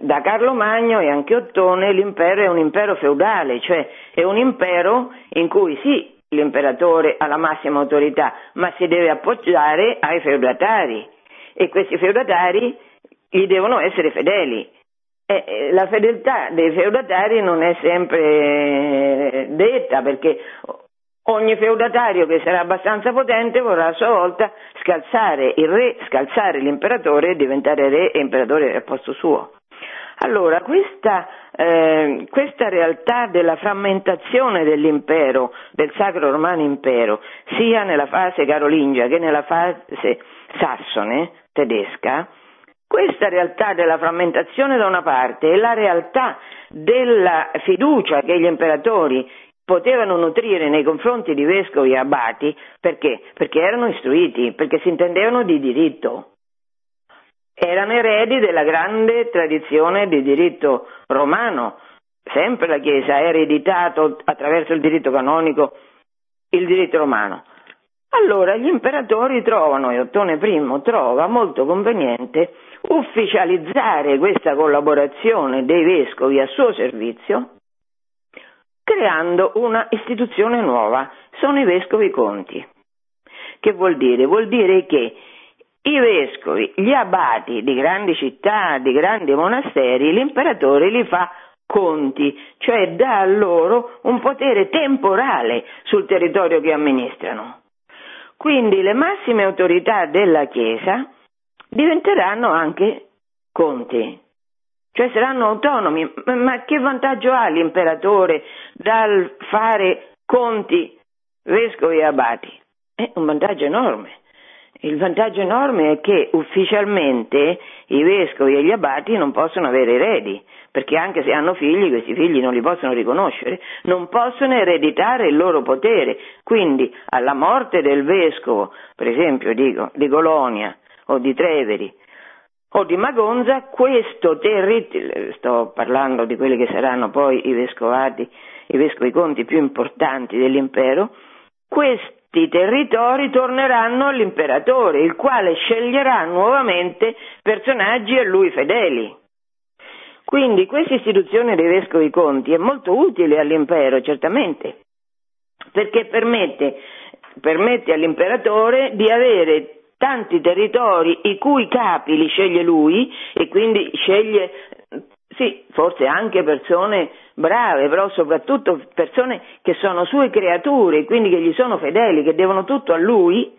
Speaker 2: da Carlo Magno e anche Ottone l'impero è un impero feudale, cioè è un impero in cui sì, l'imperatore ha la massima autorità, ma si deve appoggiare ai feudatari e questi feudatari gli devono essere fedeli. E la fedeltà dei feudatari non è sempre detta perché ogni feudatario che sarà abbastanza potente vorrà a sua volta scalzare il re, scalzare l'imperatore e diventare re e imperatore al posto suo. Allora, questa, eh, questa, realtà della frammentazione dell'impero, del Sacro Romano Impero, sia nella fase carolingia che nella fase sassone, tedesca, questa realtà della frammentazione da una parte e la realtà della fiducia che gli imperatori potevano nutrire nei confronti di vescovi e abati perché? Perché erano istruiti, perché si intendevano di diritto. Erano eredi della grande tradizione di diritto romano. Sempre la Chiesa ha ereditato attraverso il diritto canonico il diritto romano. Allora gli imperatori trovano, e Ottone I trova molto conveniente, ufficializzare questa collaborazione dei vescovi a suo servizio creando una istituzione nuova, sono i vescovi conti. Che vuol dire? Vuol dire che i vescovi, gli abati di grandi città, di grandi monasteri, l'imperatore li fa conti, cioè dà a loro un potere temporale sul territorio che amministrano. Quindi le massime autorità della Chiesa diventeranno anche conti, cioè saranno autonomi, ma che vantaggio ha l'imperatore dal fare conti vescovi e abati? È un vantaggio enorme. Il vantaggio enorme è che ufficialmente i vescovi e gli abati non possono avere eredi, perché anche se hanno figli, questi figli non li possono riconoscere, non possono ereditare il loro potere. Quindi alla morte del vescovo, per esempio dico, di Colonia o di Treveri, o di Magonza, questo territorio, sto parlando di quelli che saranno poi i vescovati, i vescovi conti più importanti dell'impero, questi territori torneranno all'imperatore, il quale sceglierà nuovamente personaggi a lui fedeli. Quindi questa istituzione dei vescovi conti è molto utile all'impero, certamente, perché permette, permette all'imperatore di avere tanti territori i cui capi li sceglie lui e quindi sceglie, sì, forse anche persone brave, però soprattutto persone che sono sue creature, quindi che gli sono fedeli, che devono tutto a lui,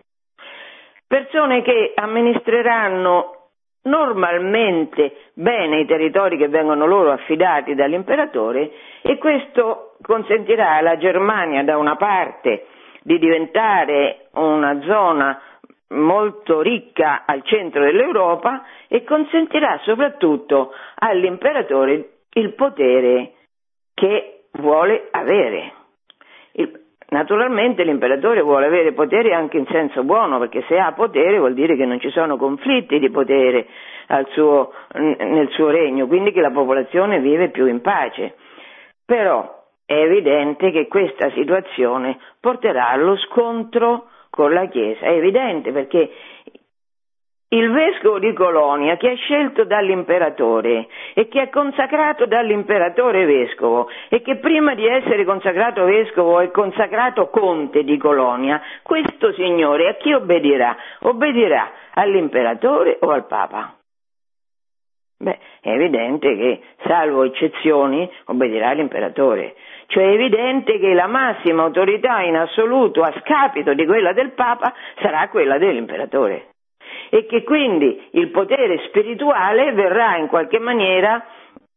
Speaker 2: persone che amministreranno normalmente bene i territori che vengono loro affidati dall'imperatore e questo consentirà alla Germania da una parte di diventare una zona molto ricca al centro dell'Europa e consentirà soprattutto all'imperatore il potere che vuole avere. Il, naturalmente l'imperatore vuole avere potere anche in senso buono, perché se ha potere vuol dire che non ci sono conflitti di potere suo, nel suo regno, quindi che la popolazione vive più in pace. Però è evidente che questa situazione porterà allo scontro con la Chiesa, è evidente perché il vescovo di Colonia che è scelto dall'imperatore e che è consacrato dall'imperatore vescovo e che prima di essere consacrato vescovo è consacrato conte di Colonia, questo signore a chi obbedirà? Obbedirà all'imperatore o al Papa? Beh, è evidente che, salvo eccezioni, obbedirà all'imperatore. Cioè è evidente che la massima autorità in assoluto a scapito di quella del Papa sarà quella dell'imperatore e che quindi il potere spirituale verrà in qualche maniera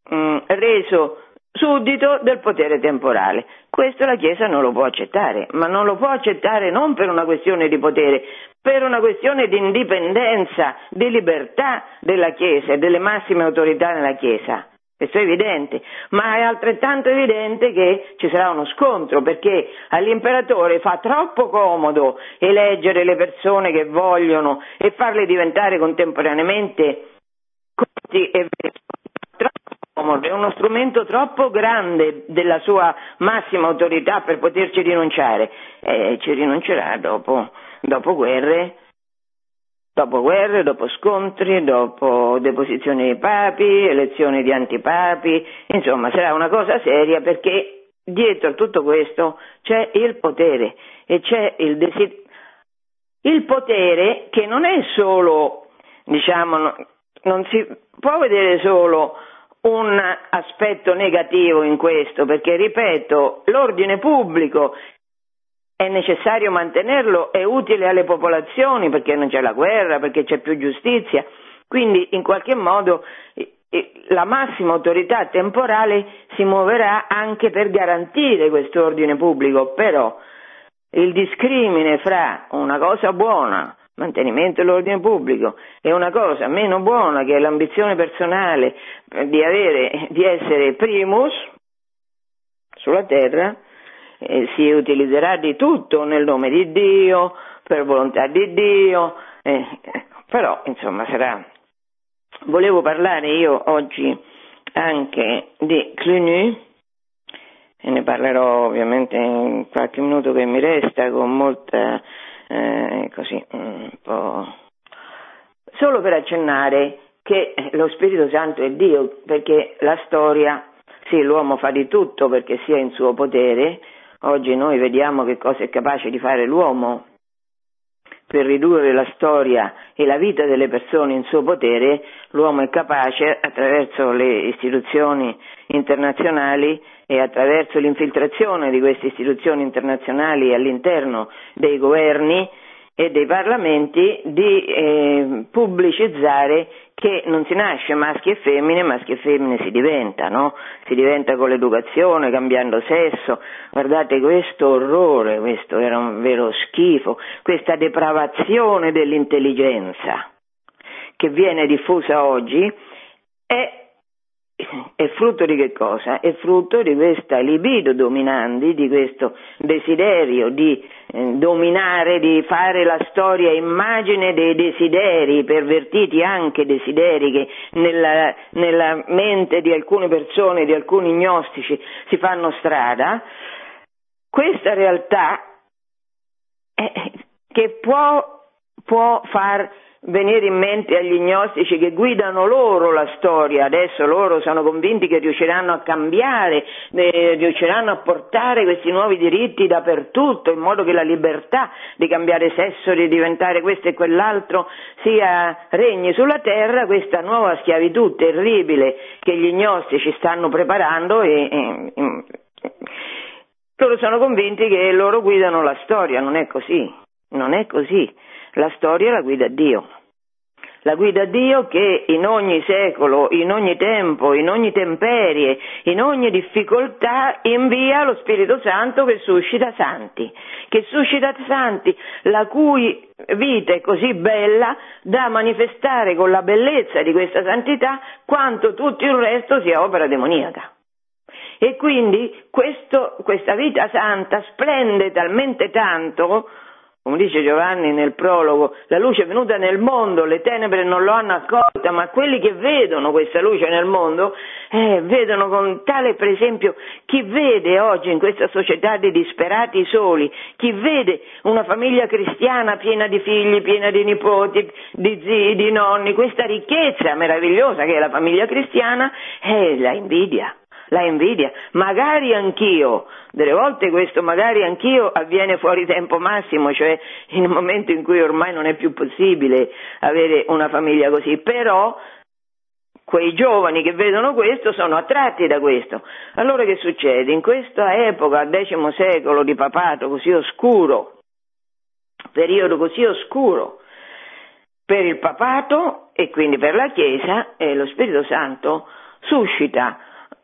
Speaker 2: mh, mm, reso suddito del potere temporale. Questo la Chiesa non lo può accettare, ma non lo può accettare non per una questione di potere, per una questione di indipendenza, di libertà della Chiesa e delle massime autorità nella Chiesa. Questo è evidente, ma è altrettanto evidente che ci sarà uno scontro perché all'imperatore fa troppo comodo eleggere le persone che vogliono e farle diventare contemporaneamente corti e è uno strumento troppo grande della sua massima autorità per poterci rinunciare. E ci rinuncerà dopo, dopo guerre dopo guerre, dopo scontri, dopo deposizioni dei papi, elezioni di antipapi, insomma sarà una cosa seria perché dietro a tutto questo c'è il potere e c'è il desiderio. Il potere che non è solo, diciamo, non si può vedere solo un aspetto negativo in questo, perché ripeto, l'ordine pubblico è necessario mantenerlo, è utile alle popolazioni perché non c'è la guerra, perché c'è più giustizia, quindi in qualche modo la massima autorità temporale si muoverà anche per garantire questo ordine pubblico, però il discrimine fra una cosa buona, mantenimento dell'ordine pubblico, e una cosa meno buona che è l'ambizione personale di, avere, di essere primus sulla terra, eh, si utilizzerà di tutto nel nome di Dio, per volontà di Dio, eh, però insomma sarà. Volevo parlare io oggi anche di Cluny e ne parlerò ovviamente in qualche minuto che mi resta con molta eh, così un po' solo per accennare che lo Spirito Santo è Dio perché la storia sì l'uomo fa di tutto perché sia in suo potere Oggi noi vediamo che cosa è capace di fare l'uomo per ridurre la storia e la vita delle persone in suo potere, l'uomo è capace attraverso le istituzioni internazionali e attraverso l'infiltrazione di queste istituzioni internazionali all'interno dei governi e dei parlamenti di eh, pubblicizzare che non si nasce maschi e femmine, maschi e femmine si diventa, no? Si diventa con l'educazione, cambiando sesso. Guardate questo orrore, questo era un vero schifo, questa depravazione dell'intelligenza che viene diffusa oggi è è frutto di che cosa? È frutto di questa libido dominante, di questo desiderio di eh, dominare, di fare la storia immagine dei desideri, pervertiti anche desideri che nella, nella mente di alcune persone, di alcuni gnostici si fanno strada. Questa realtà eh, che può, può far venire in mente agli gnostici che guidano loro la storia, adesso loro sono convinti che riusciranno a cambiare, eh, riusciranno a portare questi nuovi diritti dappertutto, in modo che la libertà di cambiare sesso, di diventare questo e quell'altro, sia regni sulla terra, questa nuova schiavitù terribile che gli gnostici stanno preparando e, e, e loro sono convinti che loro guidano la storia, non è così, non è così. La storia la guida Dio. La guida Dio che in ogni secolo, in ogni tempo, in ogni temperie, in ogni difficoltà invia lo Spirito Santo che suscita santi, che suscita santi, la cui vita è così bella da manifestare con la bellezza di questa santità quanto tutto il resto sia opera demoniaca. E quindi questo, questa vita santa splende talmente tanto come dice Giovanni nel prologo, la luce è venuta nel mondo, le tenebre non lo hanno accolta, ma quelli che vedono questa luce nel mondo eh, vedono con tale, per esempio, chi vede oggi in questa società di disperati soli, chi vede una famiglia cristiana piena di figli, piena di nipoti, di zii, di nonni, questa ricchezza meravigliosa che è la famiglia cristiana, eh, la invidia la invidia, magari anch'io, delle volte questo magari anch'io avviene fuori tempo massimo, cioè in un momento in cui ormai non è più possibile avere una famiglia così, però quei giovani che vedono questo sono attratti da questo. Allora che succede? In questa epoca, X secolo di papato così oscuro, periodo così oscuro per il papato e quindi per la Chiesa, eh, lo Spirito Santo suscita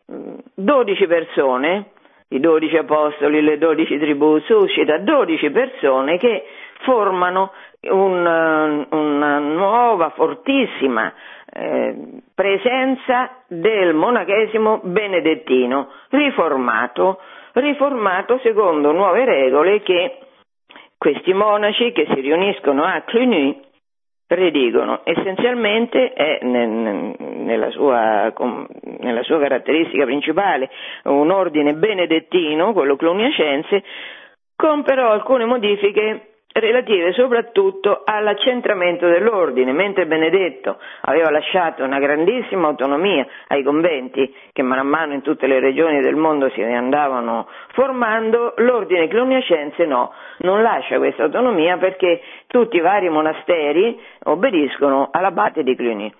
Speaker 2: 12 persone, i 12 apostoli, le 12 tribù, suscita 12 persone che formano un, una nuova, fortissima eh, presenza del monachesimo benedettino, riformato, riformato secondo nuove regole che questi monaci che si riuniscono a Cluny redigono. Essenzialmente è nella sua, nella sua caratteristica principale un ordine benedettino, quello cluniacense, con però alcune modifiche relative soprattutto all'accentramento dell'ordine, mentre Benedetto aveva lasciato una grandissima autonomia ai conventi che mano a mano in tutte le regioni del mondo si andavano formando, l'ordine cluniacense no, non lascia questa autonomia perché tutti i vari monasteri obbediscono all'abate di Cluny.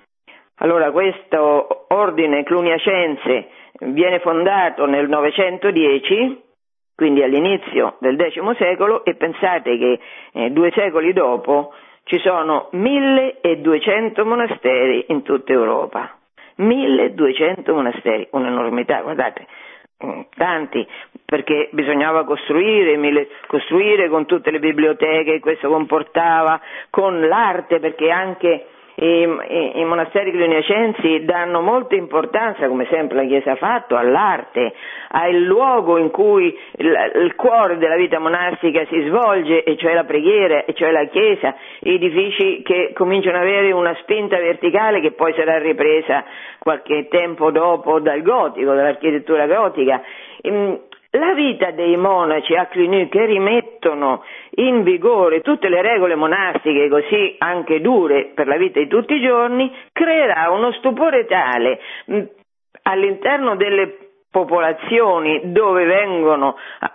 Speaker 2: Allora questo ordine cluniacense viene fondato nel 910 quindi all'inizio del X secolo, e pensate che eh, due secoli dopo ci sono 1200 monasteri in tutta Europa. 1200 monasteri, un'enormità, guardate, mm, tanti, perché bisognava costruire, costruire con tutte le biblioteche che questo comportava, con l'arte, perché anche i, i, monasteri cluniacensi danno molta importanza, come sempre la Chiesa ha fatto, all'arte, al luogo in cui il, il, cuore della vita monastica si svolge, e cioè la preghiera, e cioè la Chiesa, edifici che cominciano ad avere una spinta verticale che poi sarà ripresa qualche tempo dopo dal gotico, dall'architettura gotica. La vita dei monaci a Cluny che rimettono in vigore tutte le regole monastiche, così anche dure per la vita di tutti i giorni, creerà uno stupore tale mm, all'interno delle popolazioni dove vengono a,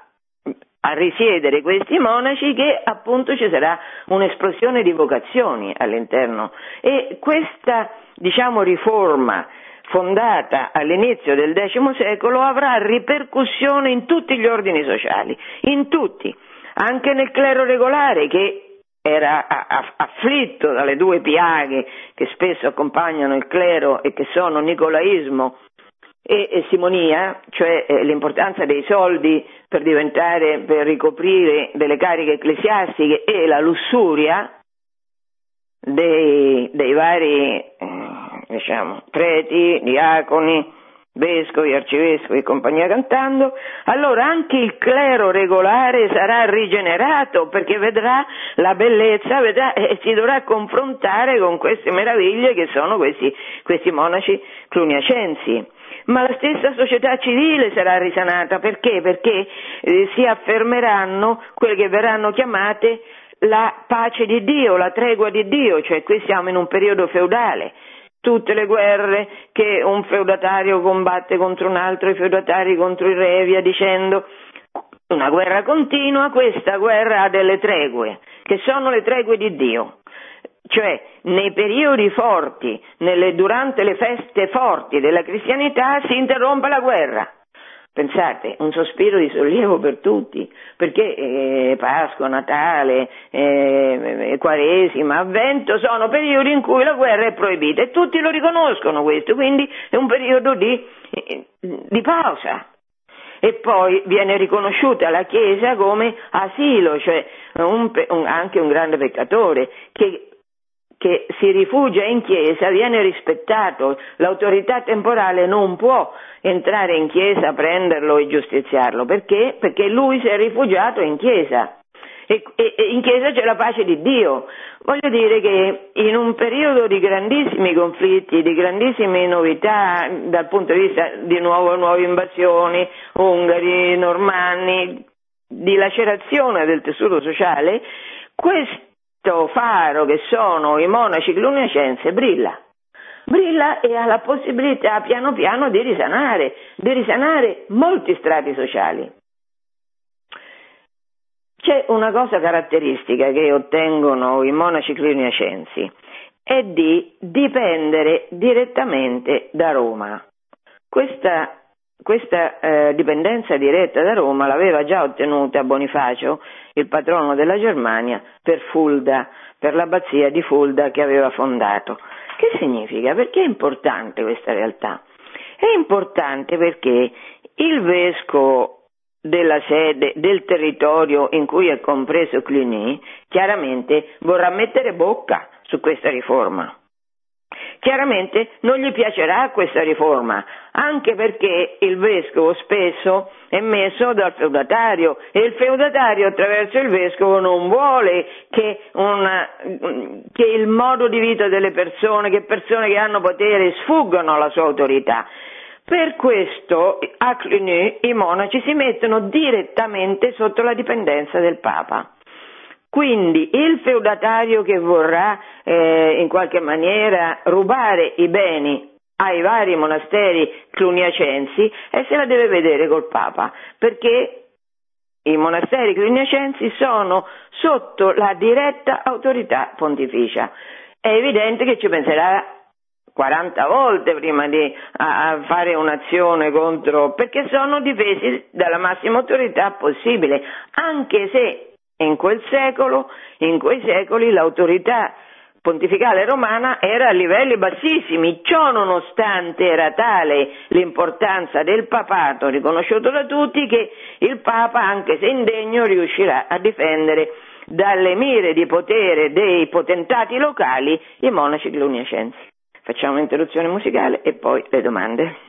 Speaker 2: a risiedere questi monaci che appunto ci sarà un'esplosione di vocazioni all'interno. E questa diciamo riforma fondata all'inizio del X secolo, avrà ripercussione in tutti gli ordini sociali, in tutti, anche nel clero regolare che era afflitto dalle due piaghe che spesso accompagnano il clero e che sono nicolaismo e, simonia, cioè eh, l'importanza dei soldi per diventare, per ricoprire delle cariche ecclesiastiche e la lussuria dei, dei vari eh, diciamo, preti, diaconi, vescovi, arcivescovi e compagnia cantando, allora anche il clero regolare sarà rigenerato perché vedrà la bellezza vedrà, e si dovrà confrontare con queste meraviglie che sono questi, questi monaci cluniacensi. Ma la stessa società civile sarà risanata perché? Perché eh, si affermeranno quelle che verranno chiamate la pace di Dio, la tregua di Dio, cioè qui siamo in un periodo feudale tutte le guerre che un feudatario combatte contro un altro, i feudatari contro il re, via dicendo. Una guerra continua, questa guerra ha delle tregue, che sono le tregue di Dio. Cioè, nei periodi forti, nelle, durante le feste forti della cristianità, si interrompe la guerra. Pensate, un sospiro di sollievo per tutti, perché eh, Pasqua, Natale, eh, Quaresima, Avvento sono periodi in cui la guerra è proibita e tutti lo riconoscono questo, quindi è un periodo di, eh, di pausa. E poi viene riconosciuta la Chiesa come asilo, cioè un, un, anche un grande peccatore che che si rifugia in chiesa viene rispettato, l'autorità temporale non può entrare in chiesa, prenderlo e giustiziarlo, perché? Perché lui si è rifugiato in chiesa. E, e, e in chiesa c'è la pace di Dio. Voglio dire che in un periodo di grandissimi conflitti, di grandissime novità dal punto di vista di nuovo, nuove invasioni, ungari, normanni, di lacerazione del tessuto sociale, questo faro che sono i monaci cluniacense brilla. Brilla e ha la possibilità piano piano di risanare, di risanare molti strati sociali. C'è una cosa caratteristica che ottengono i monaci cluniacensi, è di dipendere direttamente da Roma. Questa questa eh, dipendenza diretta da Roma l'aveva già ottenuta Bonifacio, il patrono della Germania, per Fulda, per l'abbazia di Fulda che aveva fondato. Che significa? Perché è importante questa realtà? È importante perché il vescovo della sede, del territorio in cui è compreso Cluny, chiaramente vorrà mettere bocca su questa riforma. Chiaramente non gli piacerà questa riforma, anche perché il vescovo spesso è messo dal feudatario e il feudatario attraverso il vescovo non vuole che, una, che il modo di vita delle persone, che persone che hanno potere sfuggano alla sua autorità. Per questo a Cluny i monaci si mettono direttamente sotto la dipendenza del Papa. Quindi il feudatario che vorrà eh, in qualche maniera rubare i beni ai vari monasteri cluniacensi e se la deve vedere col Papa, perché i monasteri cluniacensi sono sotto la diretta autorità pontificia. È evidente che ci penserà 40 volte prima di a, fare un'azione contro, perché sono difesi dalla massima autorità possibile, anche se in quel secolo, in quei secoli, l'autorità pontificale romana era a livelli bassissimi, ciò nonostante era tale l'importanza del papato riconosciuto da tutti che il Papa, anche se indegno, riuscirà a difendere dalle mire di potere dei potentati locali i monaci cluniacensi. Facciamo un'interruzione musicale e poi le domande.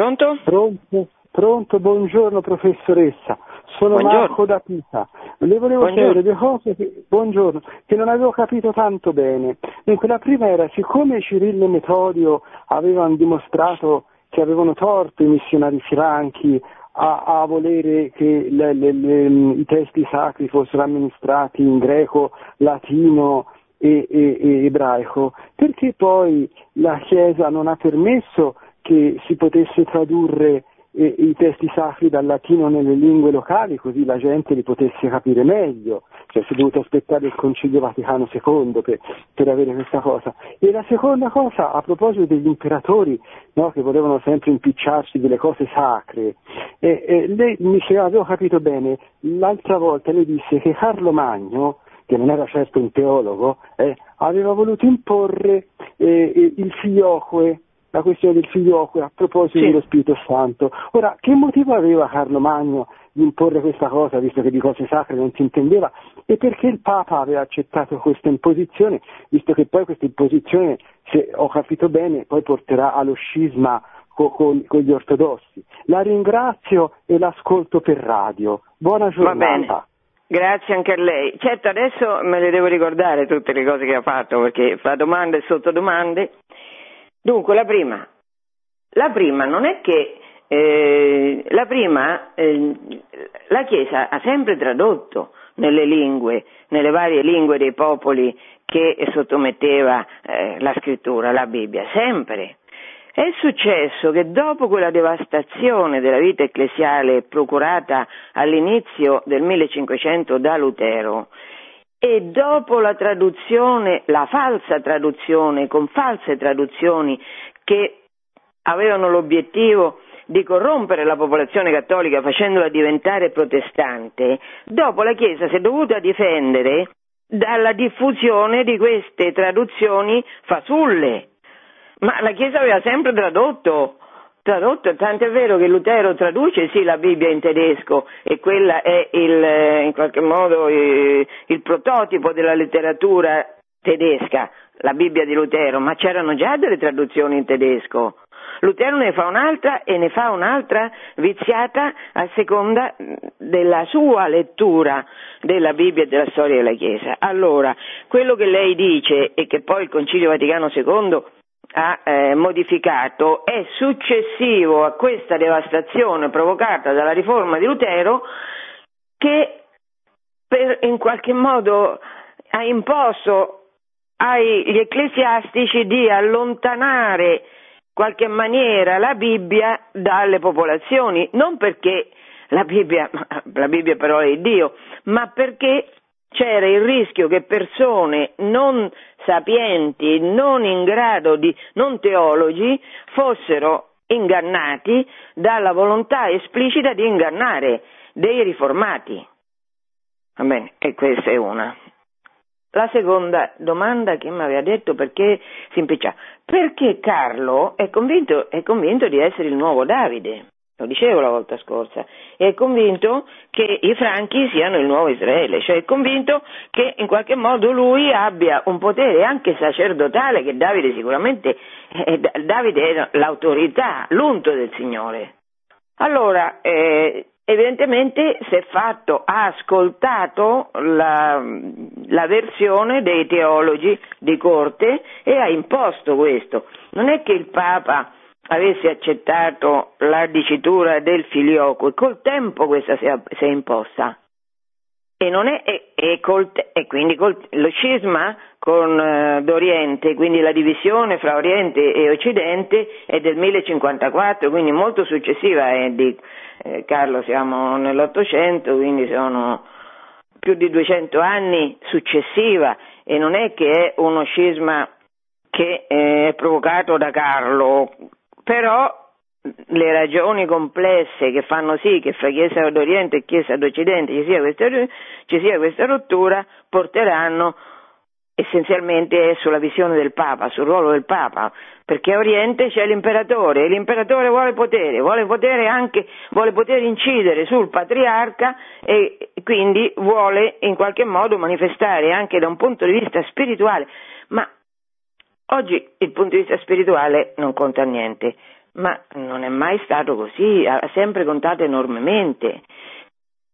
Speaker 2: Pronto?
Speaker 3: Pronto, pronto, buongiorno professoressa. Sono buongiorno. Marco da Pisa. Le volevo chiedere due cose che, buongiorno, che non avevo capito tanto bene. Dunque, la prima era, siccome Cirillo e Metodio avevano dimostrato che avevano torto i missionari franchi a, a volere che le, le, le, i testi sacri fossero amministrati in greco, latino e, e, e ebraico, perché poi la Chiesa non ha permesso che si potesse tradurre eh, i testi sacri dal latino nelle lingue locali così la gente li potesse capire meglio, cioè si è dovuto aspettare il Concilio Vaticano II per, per avere questa cosa. E la seconda cosa, a proposito degli imperatori no, che volevano sempre impicciarsi delle cose sacre, eh, eh, lei mi se avevo capito bene, l'altra volta lei disse che Carlo Magno che non era certo un teologo, eh, aveva voluto imporre eh, il filioque, la questione del filioque a proposito sì. dello Spirito Santo. Ora, che motivo aveva Carlo Magno di imporre questa cosa, visto che di cose sacre non si intendeva, e perché il Papa aveva accettato questa imposizione, visto che poi questa imposizione, se ho capito bene, poi porterà allo scisma con, con, con gli ortodossi. La ringrazio e l'ascolto per radio. Buona giornata.
Speaker 2: Grazie anche a lei. Certo, adesso me le devo ricordare tutte le cose che ha fatto perché fa domande e sottodomande. Dunque, la prima. La prima non è che eh, la prima, eh, la Chiesa ha sempre tradotto nelle lingue, nelle varie lingue dei popoli che sottometteva eh, la scrittura, la Bibbia, sempre. È successo che dopo quella devastazione della vita ecclesiale procurata all'inizio del 1500 da Lutero e dopo la traduzione, la falsa traduzione, con false traduzioni che avevano l'obiettivo di corrompere la popolazione cattolica facendola diventare protestante, dopo la Chiesa si è dovuta difendere dalla diffusione di queste traduzioni fasulle. Ma la Chiesa aveva sempre tradotto, tradotto, tanto è vero che Lutero traduce sì la Bibbia in tedesco e quella è il, in qualche modo il, il prototipo della letteratura tedesca, la Bibbia di Lutero, ma c'erano già delle traduzioni in tedesco. Lutero ne fa un'altra e ne fa un'altra viziata a seconda della sua lettura della Bibbia e della storia della Chiesa. Allora, quello che lei dice e che poi il Concilio Vaticano II ha eh, modificato è successivo a questa devastazione provocata dalla riforma di Lutero che per, in qualche modo ha imposto agli ecclesiastici di allontanare qualche maniera la Bibbia dalle popolazioni, non perché la Bibbia, la Bibbia è parola di Dio, ma perché c'era il rischio che persone non sapienti, non in grado di, non teologi, fossero ingannati dalla volontà esplicita di ingannare dei riformati. Va bene, e questa è una. La seconda domanda che mi aveva detto perché si impiccia, perché Carlo è convinto, è convinto di essere il nuovo Davide, lo dicevo la volta scorsa, è convinto che i franchi siano il nuovo Israele, cioè è convinto che in qualche modo lui abbia un potere anche sacerdotale, che Davide sicuramente, è, Davide è l'autorità, l'unto del Signore. Allora, eh, evidentemente si è fatto, ha ascoltato la, la, versione dei teologi di corte e ha imposto questo. Non è che il Papa avesse accettato la dicitura del filioque, col tempo questa si è, si è imposta. E, è, e, e, col, e quindi col, lo scisma con uh, d'Oriente, quindi la divisione fra Oriente e Occidente è del 1054, quindi molto successiva è di eh, Carlo siamo nell'Ottocento, quindi sono più di 200 anni successiva e non è che è uno scisma che eh, è provocato da Carlo, però le ragioni complesse che fanno sì che fra Chiesa d'Oriente e Chiesa d'Occidente ci sia questa, ci sia questa rottura porteranno essenzialmente sulla visione del Papa, sul ruolo del Papa, perché a Oriente c'è l'imperatore e l'imperatore vuole potere, vuole potere anche, vuole poter incidere sul patriarca e quindi vuole in qualche modo manifestare anche da un punto di vista spirituale, ma oggi il punto di vista spirituale non conta niente, ma non è mai stato così, ha sempre contato enormemente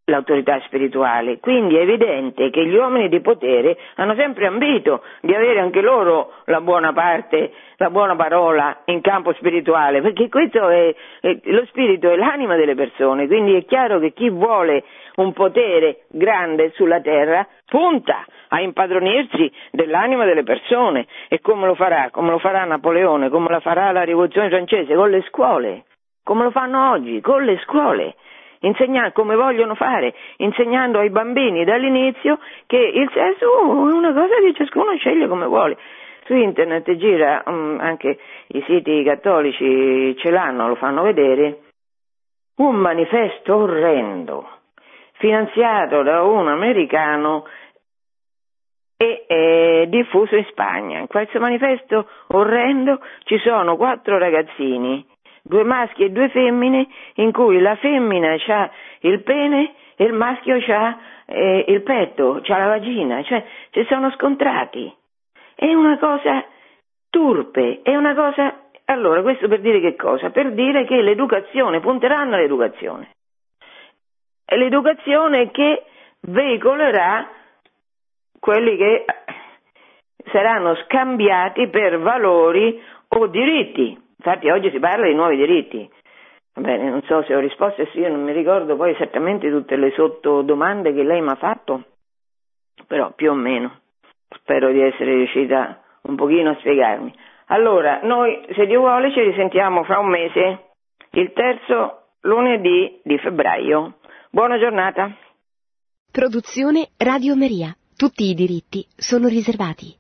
Speaker 2: l'autorità spirituale. Quindi è evidente che gli uomini di potere hanno sempre ambito di avere anche loro la buona parte, la buona parola in campo spirituale, perché questo è, è lo spirito è l'anima delle persone, quindi è chiaro che chi vuole un potere grande sulla terra punta a impadronirsi dell'anima delle persone. E come lo farà? Come lo farà Napoleone, come lo farà la rivoluzione francese? Con le scuole, come lo fanno oggi, con le scuole. Insegnare come vogliono fare, insegnando ai bambini dall'inizio che il sesso è una cosa che ciascuno sceglie come vuole. Su internet gira, um, anche i siti cattolici ce l'hanno, lo fanno vedere, un manifesto orrendo, finanziato da un americano e è diffuso in Spagna. In questo manifesto orrendo ci sono quattro ragazzini, due maschi e due femmine, in cui la femmina ha il pene e il maschio ha eh, il petto, ha la vagina, cioè si sono scontrati. È una cosa turpe, è una cosa... Allora, questo per dire che cosa? Per dire che l'educazione, punteranno all'educazione. È l'educazione che veicolerà quelli che saranno scambiati per valori o diritti. Infatti oggi si parla di nuovi diritti. Bene, non so se ho risposto, io non mi ricordo poi esattamente tutte le sottodomande che lei mi ha fatto, però più o meno spero di essere riuscita un pochino a spiegarmi. Allora, noi se Dio vuole ci risentiamo fra un mese, il terzo lunedì di febbraio. Buona giornata.
Speaker 1: Produzione Radio Maria. Tutti i diritti sono riservati.